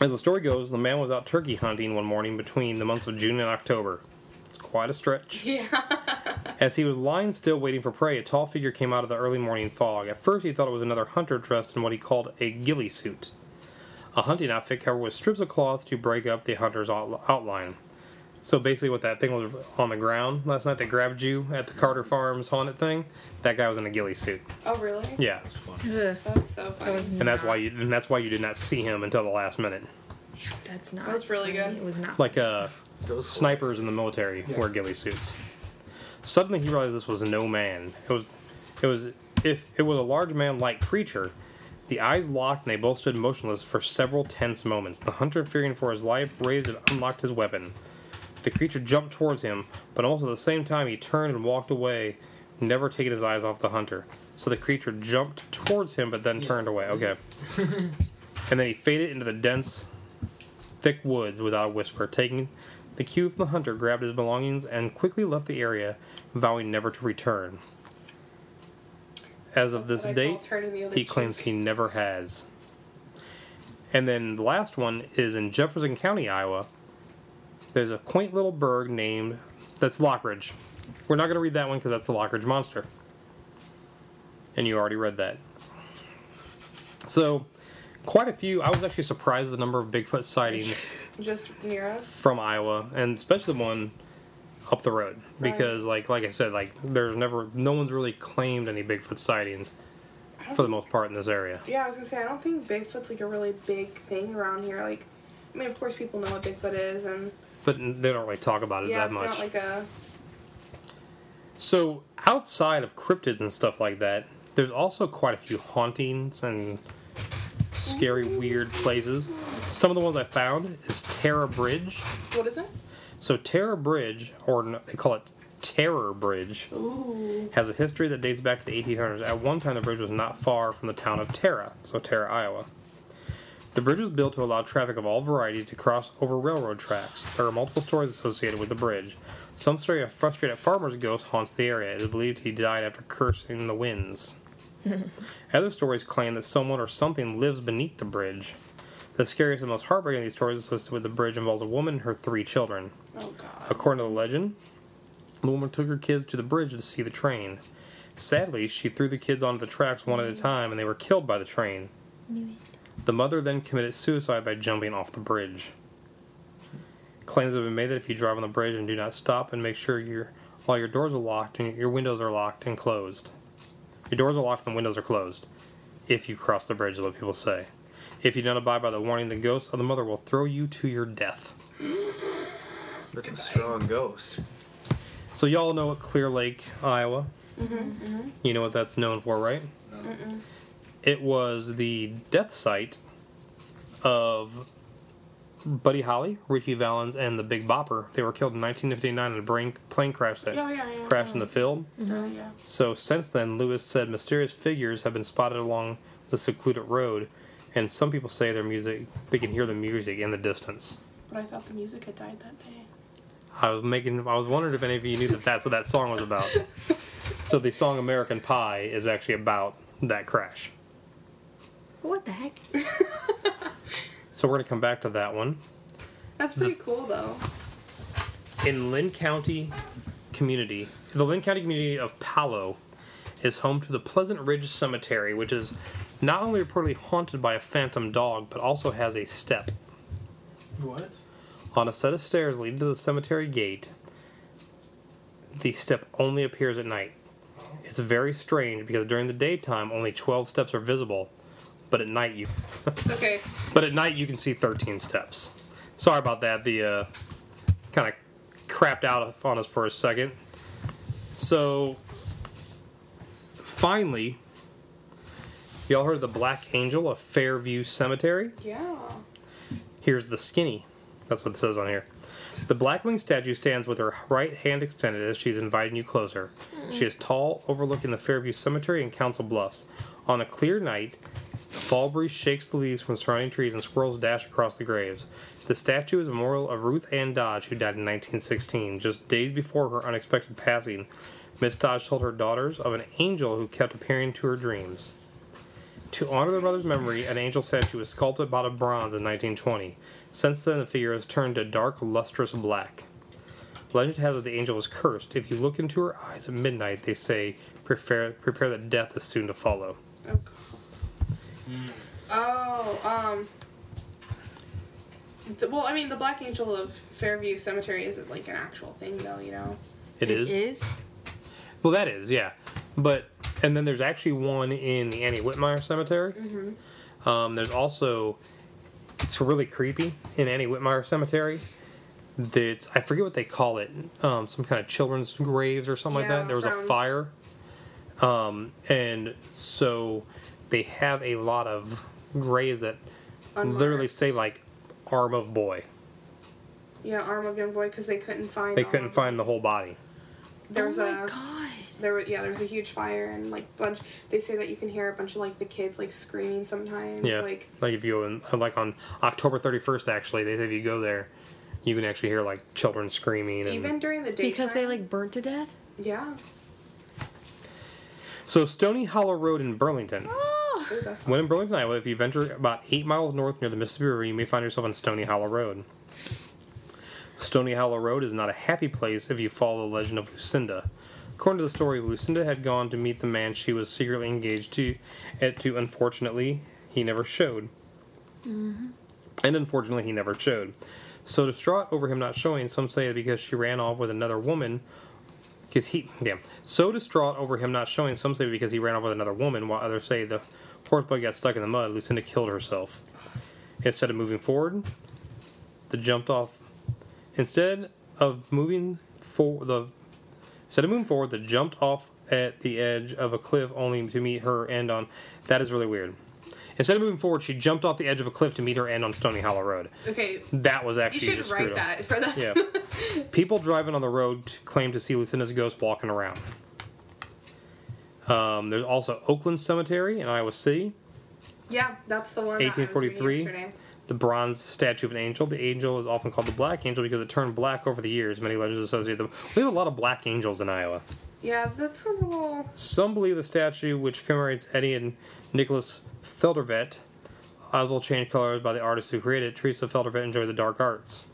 As the story goes, the man was out turkey hunting one morning between the months of June and October. It's quite a stretch. Yeah. As he was lying still waiting for prey, a tall figure came out of the early morning fog. At first, he thought it was another hunter dressed in what he called a ghillie suit. A hunting outfit covered with strips of cloth to break up the hunter's outline. So basically, what that thing was on the ground last night that grabbed you at the Carter Farms haunted thing, that guy was in a ghillie suit. Oh really? Yeah, That's fun. Ugh, That's so funny. that was and that's not- why you and that's why you did not see him until the last minute. Yeah, that's not. That was really funny. good. It was not. Like uh, Those snipers in the military Yeah. wear ghillie suits. Suddenly, he realized this was no man. It was, it was, if it was a large man-like creature. The eyes locked, and they both stood motionless for several tense moments. The hunter, fearing for his life, raised and unlocked his weapon. The creature jumped towards him, but almost at the same time, he turned and walked away, never taking his eyes off the hunter. So the creature jumped towards him, but then turned away. Okay. and then he faded into the dense, thick woods without a whisper. Taking the cue from the hunter, grabbed his belongings, and quickly left the area, vowing never to return. As of this What I call date, turning the other he claims he never has. And then the last one is in Jefferson County, Iowa. There's a quaint little burg named that's Lockridge. We're not going to read that one because that's the Lockridge monster. And you already read that. So, quite a few. I was actually surprised at the number of Bigfoot sightings Just near us. from Iowa, and especially the one up the road Right. because, like, like I said, like there's never, no one's really claimed any Bigfoot sightings for the most part in this area. Yeah, I was gonna say I don't think Bigfoot's like a really big thing around here. Like, I mean, of course people know what Bigfoot is, and But they don't really talk about it yeah, that it's much. not like a So outside of cryptids and stuff like that, there's also quite a few hauntings and scary, weird places. Some of the ones I found is Tara Bridge. what is it? So Tara Bridge, or they call it Terror Bridge, Ooh. has a history that dates back to the 1800s. At one time, the bridge was not far from the town of Tara, so Tara, Iowa. The bridge was built to allow traffic of all varieties to cross over railroad tracks. There are multiple stories associated with the bridge. Some story of a frustrated farmer's ghost haunts the area. It is believed he died after cursing the winds. Other stories claim that someone or something lives beneath the bridge. The scariest and most heartbreaking of these stories associated with the bridge involves a woman and her three children. Oh god. According to the legend, the woman took her kids to the bridge to see the train. Sadly, she threw the kids onto the tracks one at a time and they were killed by the train. The mother then committed suicide by jumping off the bridge. Claims have been made that if you drive on the bridge and do not stop and make sure your all your doors are locked and your windows are locked and closed. Your doors are locked and windows are closed. If you cross the bridge, is what people say. If you don't abide by the warning, the ghost of the mother will throw you to your death. That's a strong ghost. So y'all know what Clear Lake, Iowa. Mm-hmm. You know what that's known for, right? No. It was the death site of Buddy Holly, Ritchie Valens, and the Big Bopper. They were killed in 1959 in a brain, plane crash that Yeah, yeah, yeah. crashed in the field. Oh, yeah. So since then, Lewis said mysterious figures have been spotted along the secluded road, and some people say their music they can hear the music in the distance. But I thought the music had died that day. I was making I was wondering if any of you knew that that's what that song was about. so the song American Pie is actually about that crash. What the heck? So we're gonna come back to that one. That's pretty cool, though. in Linn County community, the Linn County community of Palo is home to the Pleasant Ridge Cemetery, which is not only reportedly haunted by a phantom dog, but also has a step. What? On a set of stairs leading to the cemetery gate, the step only appears at night. It's very strange because during the daytime only 12 steps are visible, but at night you It's okay. but at night you can see 13 steps. Sorry about that. The uh, kind of crapped out on us for a second. So finally, y'all heard of the Black Angel of Fairview Cemetery? Yeah. Here's the skinny. That's what it says on here. The Blackwing statue stands with her right hand extended as she's inviting you closer. She is tall, overlooking the Fairview Cemetery and Council Bluffs. On a clear night, the fall breeze shakes the leaves from surrounding trees and squirrels dash across the graves. The statue is a memorial of Ruth Ann Dodge, who died in 1916. Just days before her unexpected passing, Miss Dodge told her daughters of an angel who kept appearing to her dreams. To honor their mother's memory, an angel statue was sculpted out of bronze in 1920. Since then, the figure has turned to dark, lustrous black. Legend has it the angel is cursed. If you look into her eyes at midnight, they say, prepare, prepare that death is soon to follow. Oh, oh um. th- Well, I mean, the Black Angel of Fairview Cemetery isn't like an actual thing, though. You know. It is? is. Well, that is, yeah. But, and then there's actually one in the Annie Whitmire Cemetery. Mm-hmm. Um, there's also, it's really creepy in Annie Whitmire Cemetery. That's I forget what they call it, um, some kind of children's graves or something like that. There was a fire, um, and so they have a lot of graves that literally say like "arm of boy." Yeah, arm of young boy because they couldn't find. They couldn't find the whole body. There's oh my a god. There was yeah there was a huge fire and like bunch. They say that you can hear a bunch of like the kids like screaming sometimes. Yeah, Like like if you go in, like on October 31st, actually, they say if you go there, you can actually hear like children screaming. And, even during the day. Because they like burnt to death? Yeah. so Stony Hollow Road in Burlington. Oh. When in Burlington, Iowa, if you venture about eight miles north near the Mississippi River, you may find yourself on Stony Hollow Road. Stony Hollow Road is not a happy place if you follow the legend of Lucinda. According to the story, Lucinda had gone to meet the man she was secretly engaged to, and to unfortunately, he never showed. Mm-hmm. And unfortunately, he never showed. So distraught over him not showing, some say because she ran off with another woman, because he, damn, so distraught over him not showing, some say because he ran off with another woman, while others say the horse buggy got stuck in the mud. Lucinda killed herself. Instead of moving forward, the jumped off. Instead of moving for the instead of moving forward, the jumped off at the edge of a cliff only to meet her end on. That is really weird. Instead of moving forward, she jumped off the edge of a cliff to meet her end on Stony Hollow Road. okay. That was You actually should just screwed write up. that for that. Yeah. People driving on the road claim to see Lucinda's ghost walking around. Um, there's also Oakland Cemetery in Iowa City, Yeah, that's the one. that I was 1843. The bronze statue of an angel. The angel is often called the Black Angel because it turned black over the years. Many legends associate them. We have a lot of black angels in Iowa. Yeah, that's a little. Some believe the statue, which commemorates Eddie and Nicholas Feldevert, Oswald changed colors by the artist who created it. Teresa Feldevert enjoyed the dark arts.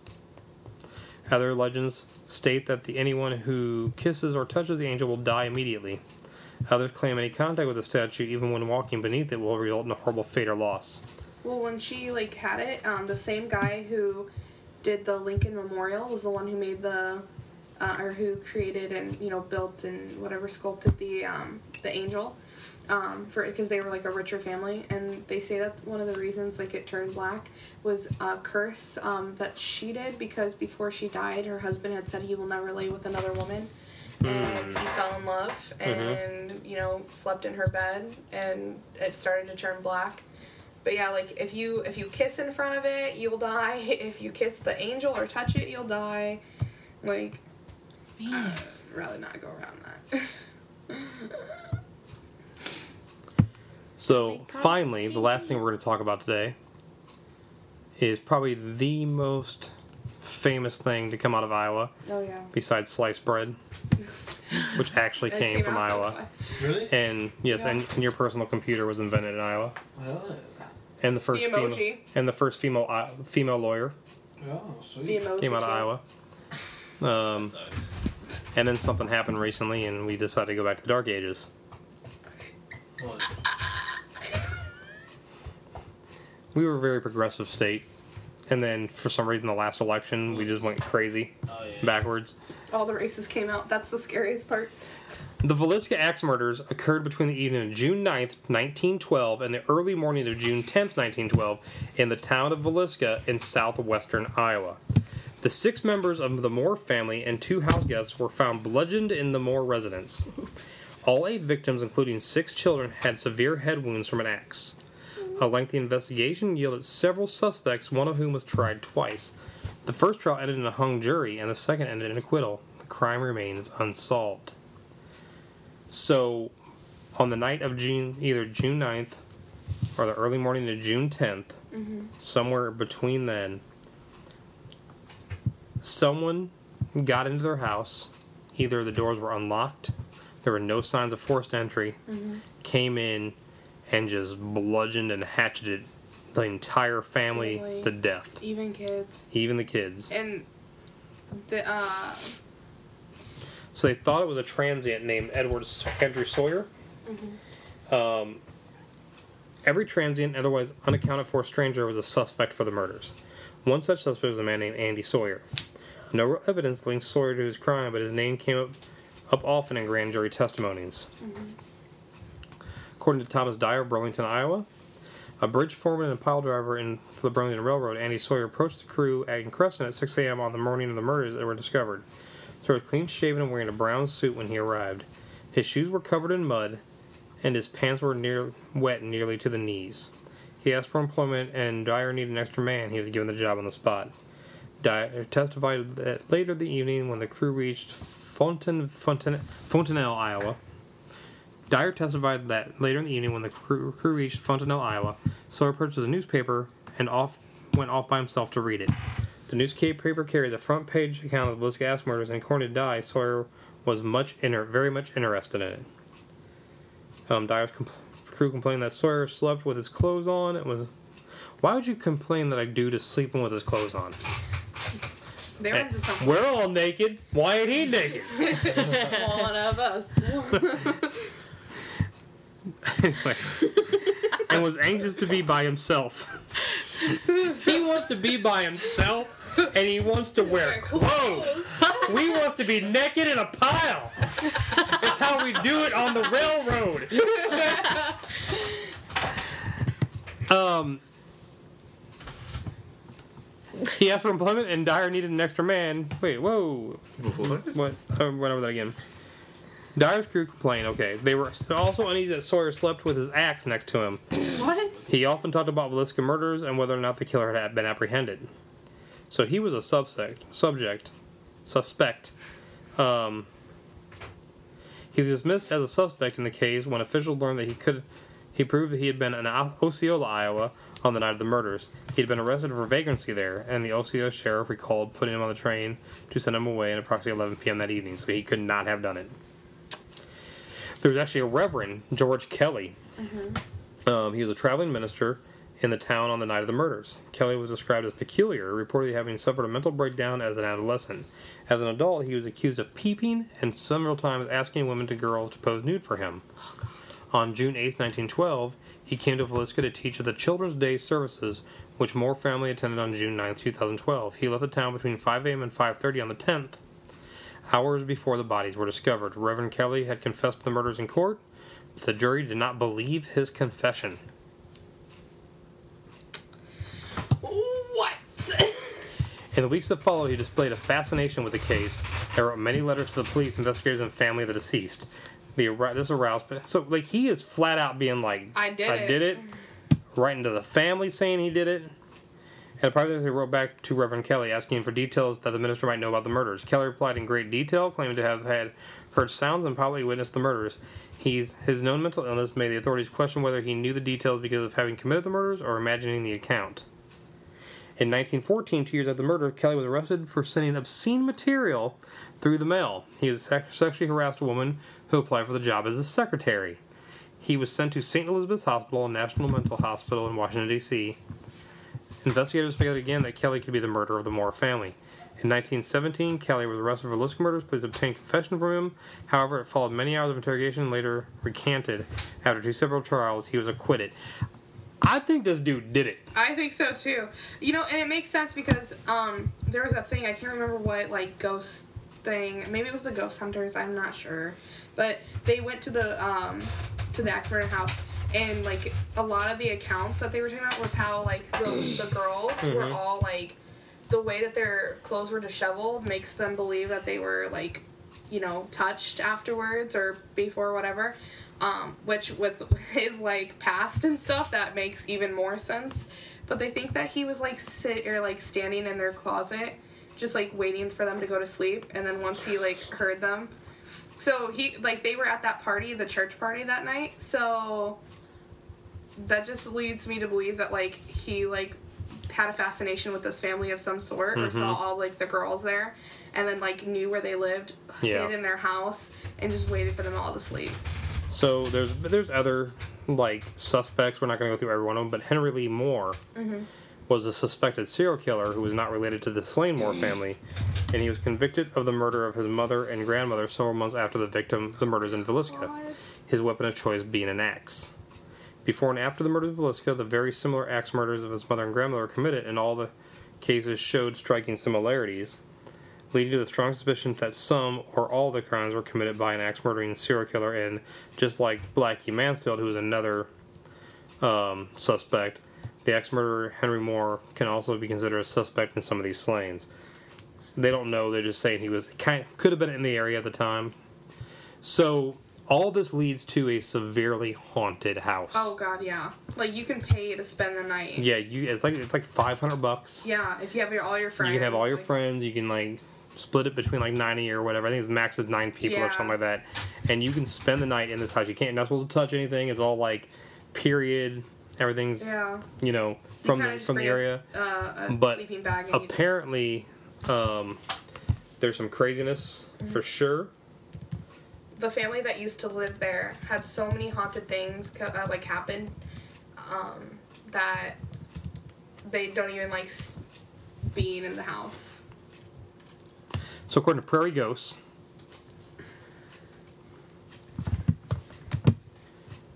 Other legends state that the anyone who kisses or touches the angel will die immediately. Others claim any contact with the statue, even when walking beneath it, will result in a horrible fate or loss. Well, when she like had it, um, the same guy who did the Lincoln Memorial was the one who made the uh, or who created and you know built and whatever sculpted the um, the angel, um, for because they were like a richer family, and they say that one of the reasons like it turned black was a curse um, that she did because before she died, her husband had said he will never lay with another woman. And he fell in love, and you know slept in her bed, and it started to turn black. But yeah, like if you if you kiss in front of it, you'll die. If you kiss the angel or touch it, you'll die. Like, I'd uh, rather not go around that. So finally, the last thing we're going to talk about today is probably the most famous thing to come out of Iowa, oh yeah. besides sliced bread, which actually It came, from Iowa. Really? And yes, Yeah. and, and your personal computer was invented in Iowa, and the first The female and the first female I- female lawyer oh The sweet. emoji. came out of too. Iowa. Um, and then something happened recently, and we decided to go back to the Dark Ages. Well, We were a very progressive state, and then for some reason, the last election, we just went crazy Oh yeah. backwards. All the races came out. That's the scariest part. The Villisca axe murders occurred between the evening of June 9th, 1912, and the early morning of June 10th, 1912, in the town of Villisca in southwestern Iowa. The six members of the Moore family and two house guests were found bludgeoned in the Moore residence. All eight victims, including six children, had severe head wounds from an axe. A lengthy investigation yielded several suspects, one of whom was tried twice. The first trial ended in a hung jury, and the second ended in acquittal. The crime remains unsolved. So, on the night of June, either June 9th or the early morning of June 10th, somewhere between then, someone got into their house. Either the doors were unlocked, there were no signs of forced entry, came in and just bludgeoned and hatcheted the entire family to death, Even kids. even the kids. And the uh So they thought it was a transient named Edward Andrew Sawyer. Um, every transient, otherwise unaccounted for stranger, was a suspect for the murders. One such suspect was a man named Andy Sawyer. No real evidence linked Sawyer to his crime, but his name came up, up often in grand jury testimonies. According to Thomas Dyer of Burlington, Iowa, a bridge foreman and a pile driver in for the Burlington Railroad, Andy Sawyer approached the crew at Crescent at 6 a.m. on the morning of the murders that were discovered. Sawyer was clean shaven and wearing a brown suit when he arrived. His shoes were covered in mud, and his pants were near wet nearly to the knees. He asked for employment, and Dyer needed an extra man. He was given the job on the spot. Dyer testified that later the evening, when the crew reached Fontaine, Fontaine, Fontanelle, Iowa, Dyer testified that later in the evening, when the crew, crew reached Fontanelle, Iowa, Sawyer purchased a newspaper and off went off by himself to read it. The newspaper carried the front page account of the Villisca murders, and according to Dye, Sawyer was much inter- very much interested in it. Um, Dyer's compl- crew complained that Sawyer slept with his clothes on. It was. Why would you complain that I do to sleeping with his clothes on? they were Hey, into something. we're all naked. Why ain't he naked? one of us. anyway, and was anxious to be by himself. he wants to be by himself, and he wants to wear clothes. We want to be naked in a pile. It's how we do it on the railroad. um. He asked for employment, and Dyer needed an extra man. Wait, whoa. What? I went over that again. Dyer's crew complained. Okay, they were also uneasy that Sawyer slept with his axe next to him. what? He often talked about Villisca murders and whether or not the killer had been apprehended. So he was a subject. Subject. Suspect. Um, he was dismissed as a suspect in the case when officials learned that he could. He proved that he had been in Osceola, Iowa, on the night of the murders. He had been arrested for vagrancy there, and the Osceola sheriff recalled putting him on the train to send him away at approximately 11 p.m. that evening. So he could not have done it. There was actually a Reverend George Kelly. Um, he was a traveling minister in the town on the night of the murders. Kelly was described as peculiar, reportedly having suffered a mental breakdown as an adolescent. As an adult, he was accused of peeping and several times asking women to girls to pose nude for him. On June 8, 1912, he came to Villisca to teach at the Children's Day services, which Moore family attended on June 9, 2012. He left the town between 5 a.m. and 5.30 on the 10th. Hours before the bodies were discovered, Reverend Kelly had confessed to the murders in court, but the jury did not believe his confession. What? In the weeks that followed, he displayed a fascination with the case and wrote many letters to the police, investigators, and family of the deceased. The this aroused, but so like he is flat out being like, I did I it." did it," writing to the family saying he did it. And privately, he wrote back to Reverend Kelly asking for details that the minister might know about the murders. Kelly replied in great detail, claiming to have had heard sounds and probably witnessed the murders. He's, his known mental illness made the authorities question whether he knew the details because of having committed the murders or imagining the account. In 1914, two years after the murder, Kelly was arrested for sending obscene material through the mail. He was sexually harassed a woman who applied for the job as a secretary. He was sent to St. Elizabeth's Hospital, a national mental hospital in Washington, D.C. Investigators speculated again that Kelly could be the murderer of the Moore family. In 1917, Kelly was arrested for Lisk murders. Police obtained confession from him. However, it followed many hours of interrogation and later recanted. After two several trials, he was acquitted. I think this dude did it. I think so too. You know, and it makes sense because um there was a thing I can't remember what like ghost thing. Maybe it was the ghost hunters. I'm not sure, but they went to the um to the Axburn house. And like a lot of the accounts that they were talking about was how like the, the girls were Mhm. all like the way that their clothes were disheveled makes them believe that they were like you know touched afterwards or before whatever um, which with his like past and stuff that makes even more sense but they think that he was like sit or like standing in their closet just like waiting for them to go to sleep and then once he like heard them so he like they were at that party the church party that night so that just leads me to believe that like he like had a fascination with this family of some sort or saw Mhm. all like the girls there and then like knew where they lived Yeah. hid in their house and just waited for them all to sleep So there's there's other like suspects. We're not going to go through every one of them, but Henry Lee Moore mm-hmm. was a suspected serial killer who was not related to the slain Moore family, and he was convicted of the murder of his mother and grandmother several months after the victim, the murders in Villisca. His weapon of choice being an axe. Before and after the murders of Villisca, the very similar axe murders of his mother and grandmother were committed, and all the cases showed striking similarities, leading to the strong suspicion that some or all the crimes were committed by an axe murdering serial killer. And just like Blackie Mansfield, who was another um, suspect, the axe murderer Henry Moore can also be considered a suspect in some of these slayings. They don't know; they're just saying he was kind could have been in the area at the time. So all this leads to a severely haunted house. oh god yeah like you can pay to spend the night Yeah, you it's like it's like five hundred bucks. Yeah, if you have your all your friends You can have all your like- friends. You can like split it between like ninety or whatever. I think it's max is nine people or something like that. And you can spend the night in this house. You can't you're not supposed to touch anything. It's all like period. Everything's Yeah. you know from kinda the from the bring a- area. Uh, a But sleeping bag. And you just- Apparently, um, there's some craziness Mm-hmm. for sure. the family that used to live there had so many haunted things uh, like happen um, that they don't even like s- being in the house. So according to Prairie Ghosts,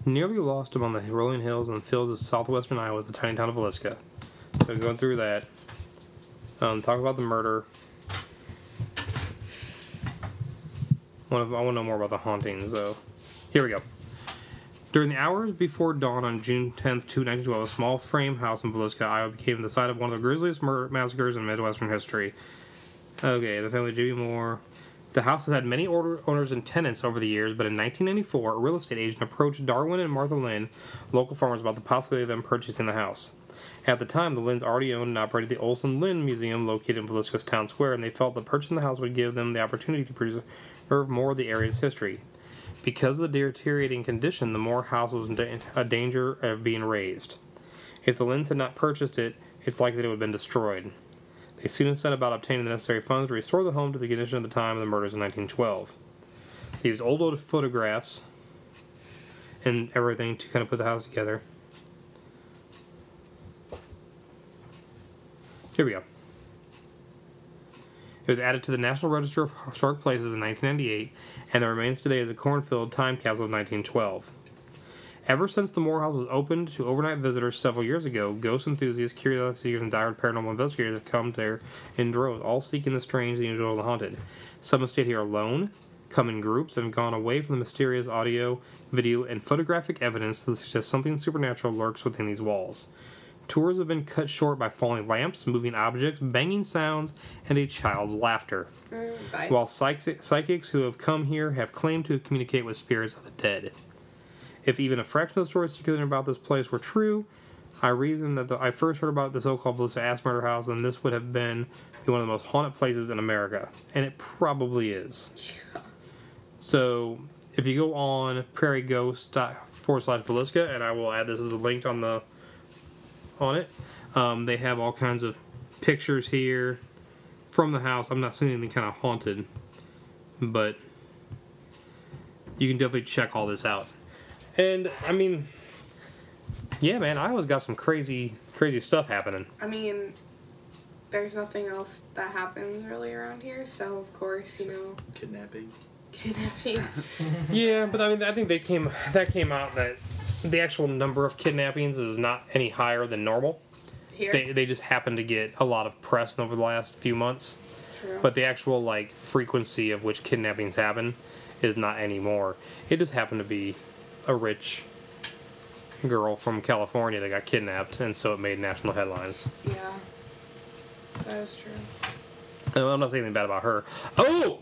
nearly lost among the rolling hills and fields of southwestern Iowa is the tiny town of Villisca. So going through that, um, talk about the murder. I want to know more about the hauntings, though. Here we go. During the hours before dawn on June 10th, 1912, a small frame house in Villisca, Iowa, became the site of one of the grisliest murder massacres in Midwestern history. Okay, the family Jimmy Moore. The house has had many order, owners and tenants over the years, but in 1994, a real estate agent approached Darwin and Martha Linn, local farmers, about the possibility of them purchasing the house. At the time, the Linns already owned and operated the Olson Linn Museum located in Villisca's town square, and they felt that purchasing the house would give them the opportunity to preserve more of the area's history. Because of the deteriorating condition, the Moore house was in a danger of being razed. If the Linns had not purchased it, it's likely that it would have been destroyed. They soon set about obtaining the necessary funds to restore the home to the condition at the time of the murders in 1912. They used old, old photographs and everything to kind of put the house together. Here we go. It was added to the National Register of Historic Places in 1998, and it remains today as a cornfield time capsule of 1912. Ever since the Moore house was opened to overnight visitors several years ago, ghost enthusiasts, curiosity seekers, and diehard paranormal investigators have come there in droves, all seeking the strange, the unusual, and the haunted. Some have stayed here alone, come in groups, and have gone away from the mysterious audio, video, and photographic evidence that suggests something supernatural lurks within these walls. Tours have been cut short by falling lamps, moving objects, banging sounds, and a child's laughter. Mm. While psych- psychics who have come here have claimed to communicate with spirits of the dead. If even a fraction of the stories circulating about this place were true, I reason that the, I first heard about the so-called Villisca Axe Murder House, and this would have been one of the most haunted places in America, and it probably is. So, if you go on Prairie Ghost forward slash Villisca, and I will add this as a link on the on it. Um, they have all kinds of pictures here from the house. I'm not seeing anything kind of haunted, but you can definitely check all this out. And I mean, yeah, man, Iowa's got some crazy, crazy stuff happening. I mean, there's nothing else that happens really around here, so of course, you know, Kidnapping. kidnappings. Yeah, but I mean, I think they came that came out that the actual number of kidnappings is not any higher than normal. Here, They they just happen to get a lot of press over the last few months. True. But the actual like frequency of which kidnappings happen is not anymore. It just happened to be a rich girl from California that got kidnapped, and so it made national headlines. yeah, that is true. And I'm not saying anything bad about her. Oh,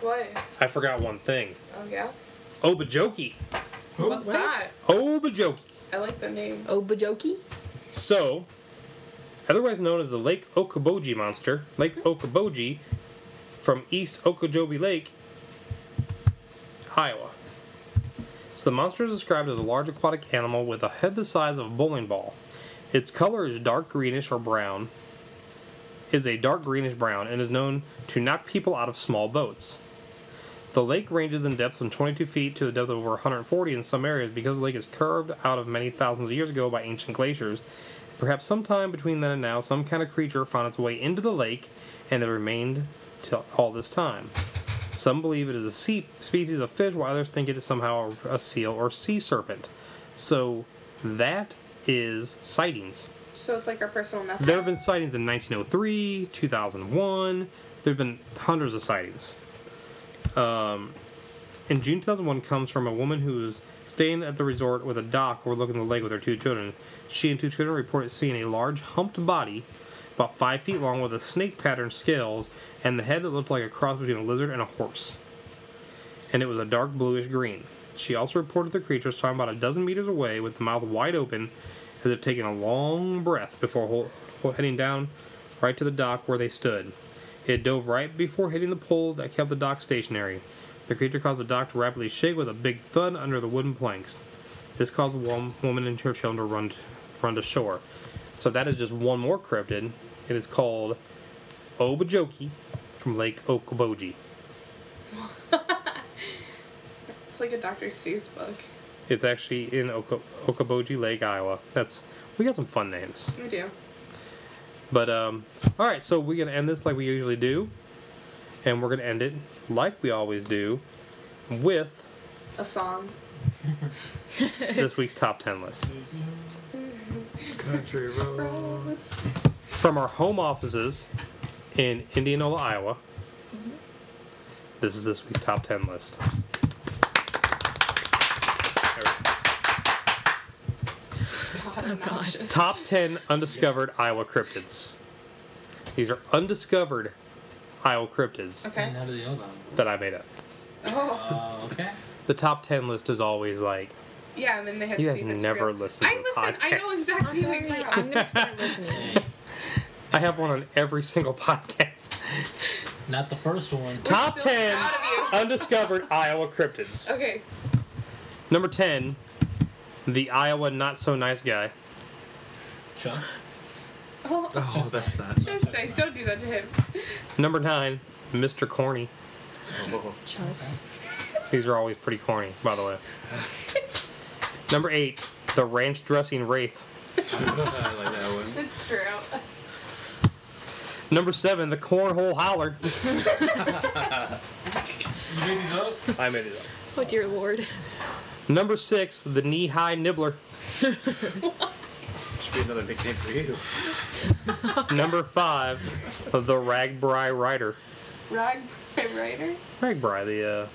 What? I forgot one thing. Oh yeah. Obojoki. Oh, What's what? that? Obojoki. I like the name. Obojoki? So, otherwise known as the Lake Okoboji monster, Lake Okoboji from East Okoboji Lake, Iowa. The monster is described as a large aquatic animal with a head the size of a bowling ball. Its color is dark greenish or brown. Is a dark greenish brown and is known to knock people out of small boats. The lake ranges in depth from 22 feet to a depth of over 140 in some areas because the lake is curved out of many thousands of years ago by ancient glaciers. Perhaps sometime between then and now, some kind of creature found its way into the lake and it remained till all this time. Some believe it is a sea, species of fish, while others think it is somehow a seal or sea serpent. So that is sightings. So it's like our personal nest. There have been sightings in 1903, 2001. There have been hundreds of sightings. Um, in June 2001 comes from a woman who was staying at the resort with a dock overlooking the lake with her two children. She and two children reported seeing a large humped body, about five feet long, with a snake pattern scales and the head that looked like a cross between a lizard and a horse. And it was a dark bluish green. She also reported the creature swam about a dozen meters away with the mouth wide open as if taking a long breath before heading down right to the dock where they stood. It dove right before hitting the pole that kept the dock stationary. The creature caused the dock to rapidly shake with a big thud under the wooden planks. This caused the woman and her children to run, run to shore. So that is just one more cryptid. It is called Obojoki from Lake Okoboji. It's like a Dr. Seuss book. It's actually in Oko- Okoboji Lake, Iowa. That's we got some fun names. We do. But um, all right, so we're gonna end this like we usually do, and we're gonna end it like we always do, with A song. this week's top ten list Country. Roads. from our home offices in Indianola, Iowa. This is this week's top ten list. Oh, God. Top ten undiscovered Iowa cryptids. These are undiscovered Iowa cryptids Okay. And how do they know that? that I made up. Oh. Oh, okay. The top ten list is always like Yeah, and then they have you to guys see never real. listen to podcasts. I the listen. I know podcast. I'm exactly. sorry. you're I'm gonna start listening. I have one on every single podcast. Not the first one. Top 10 proud of you. undiscovered Iowa cryptids. Okay. Number 10, the Iowa not so nice guy. Chuck. Oh, Oh, that's not. just nice. Don't do that to him. Number 9, Mr. Corny. Oh, Chuck. These are always pretty corny, by the way. Number 8, the ranch dressing wraith. I like that one. It's true. Number 7, the cornhole holler. You made these up? I made it up. Oh dear lord. Number six, the knee high nibbler. Should be another nickname for you. Number five, the RAGBRAI Rider. Rag Rider? RAGBRAI, the uh,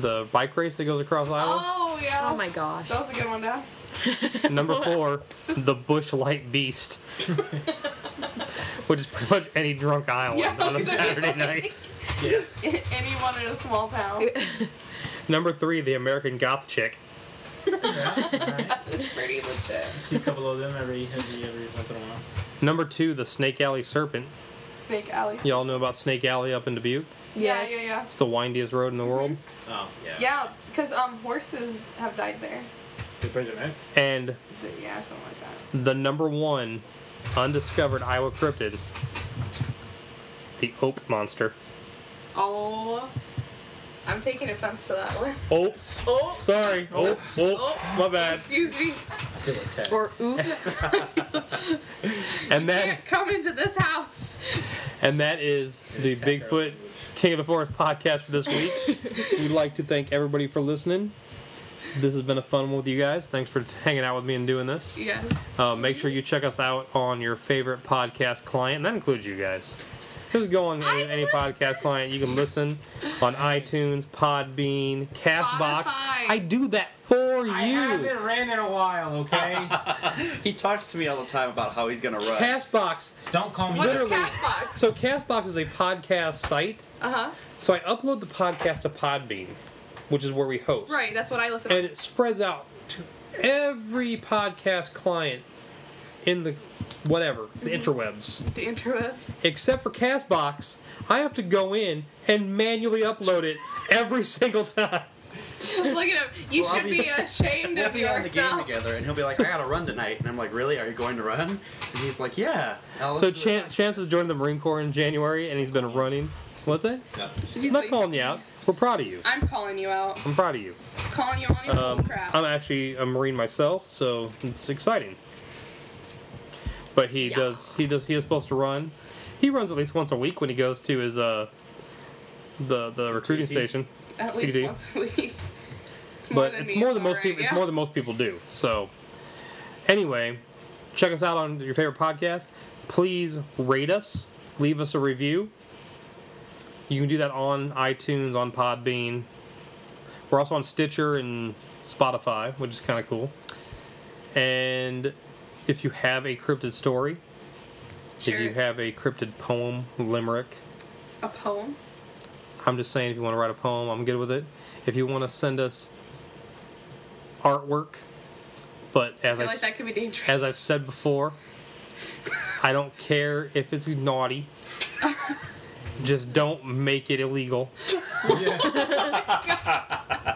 the bike race that goes across Iowa. Oh, yeah. Oh my gosh. That was a good one, Dad. Number four, the Busch Light Beast, which is pretty much any drunk Iowan Yeah, on a okay. Saturday night. Yeah. Anyone in a small town. Number three, the American Goth Chick. yeah. Alright. Pretty legit. See a couple of them every every every once in a while. Number two, the Snake Alley Serpent. Snake Alley. Y'all know about Snake Alley up in Dubuque? Yes. Yeah, yeah, yeah. It's the windiest road in the world. Mm-hmm. Oh yeah. Yeah, because um, horses have died there. They break. And Yeah, something like that. the number one undiscovered Iowa cryptid, the Ope Monster. Oh. I'm taking offense to that one. Ope. Oh. Sorry. Ope. Ope. Oh. My bad. Excuse me. I feel like Ted. Or oof. And that Can't come into this house. and that is the Bigfoot language. King of the Forest podcast for this week. We'd like to thank everybody for listening. This has been a fun one with you guys. Thanks for hanging out with me and doing this. Yes. Uh, make sure you check us out on your favorite podcast client, and that includes you guys. Just go on any, any podcast client. You can listen on iTunes, Podbean, Castbox. Spotify. I do that for I you. haven't ran in a while, okay? He talks to me all the time about how he's gonna run. Castbox. Don't call me. What's Literally. Castbox? So Castbox is a podcast site. Uh huh. So I upload the podcast to Podbean, which is where we host. Right, that's what I listen And to. it spreads out to every podcast client in the whatever, the interwebs. The intro. Except for Castbox, I have to go in and manually upload it every single time. Look at him. You Well, should be- be ashamed We'll of be on the game together, and he'll be like, "I gotta run tonight," and I'm like, "Really? Are you going to run?" And he's like, "Yeah." I'll So listen to the Chan- Chance has joined the Marine Corps in January, and he's been running. What's that? He's I'm not like, calling you out. We're proud of you. I'm calling you out. I'm proud of you. Calling you on your Um, bullcrap. I'm actually a Marine myself, so it's exciting. But he Yeah. does. He does. He is supposed to run. He runs at least once a week when he goes to his uh the the recruiting PT. station. At least PD. once a week. It's but it's more than most alright, people. It's more than most people do. So, anyway, check us out on your favorite podcast. Please rate us, leave us a review. You can do that on iTunes, on Podbean. We're also on Stitcher and Spotify, which is kind of cool. And if you have a cryptid story, Sure. if you have a cryptid poem, limerick, a poem. I'm just saying, if you want to write a poem, I'm good with it. If you want to send us artwork, but I as feel I've, like that could be dangerous. as I've said before, I don't care if it's naughty. just don't make it illegal.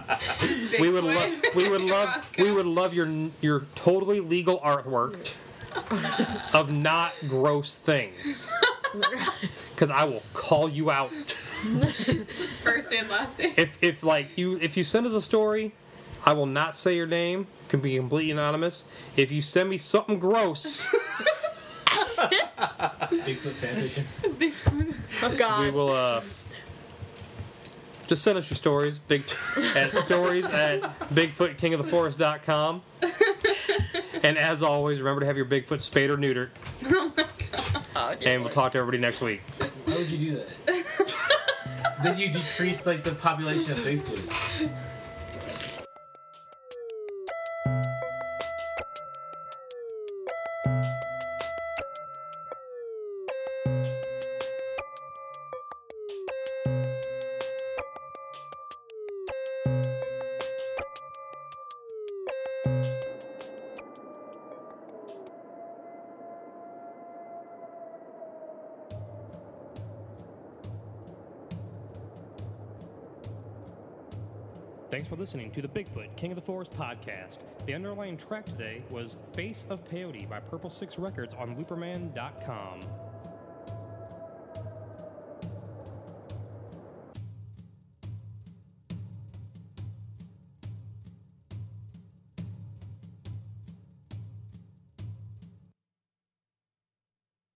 We would love, we would love, we would love your your totally legal artwork of not gross things. Because I will call you out. First and last name. if if like you if you send us a story, I will not say your name. Can be completely anonymous. If you send me something gross, Bigfoot fanfiction. Oh god. we will uh just send us your stories. Big at stories at BigfootKingOfTheForest.com. And as always, remember to have your Bigfoot spayed or neutered. Oh, dear And we'll Lord. talk to everybody next week. Why would you do that? then you decrease like the population of Bigfoot. Listening to the Bigfoot King of the Forest podcast. The underlying track today was Face of Peyote by Purple Six Records on Looperman.com.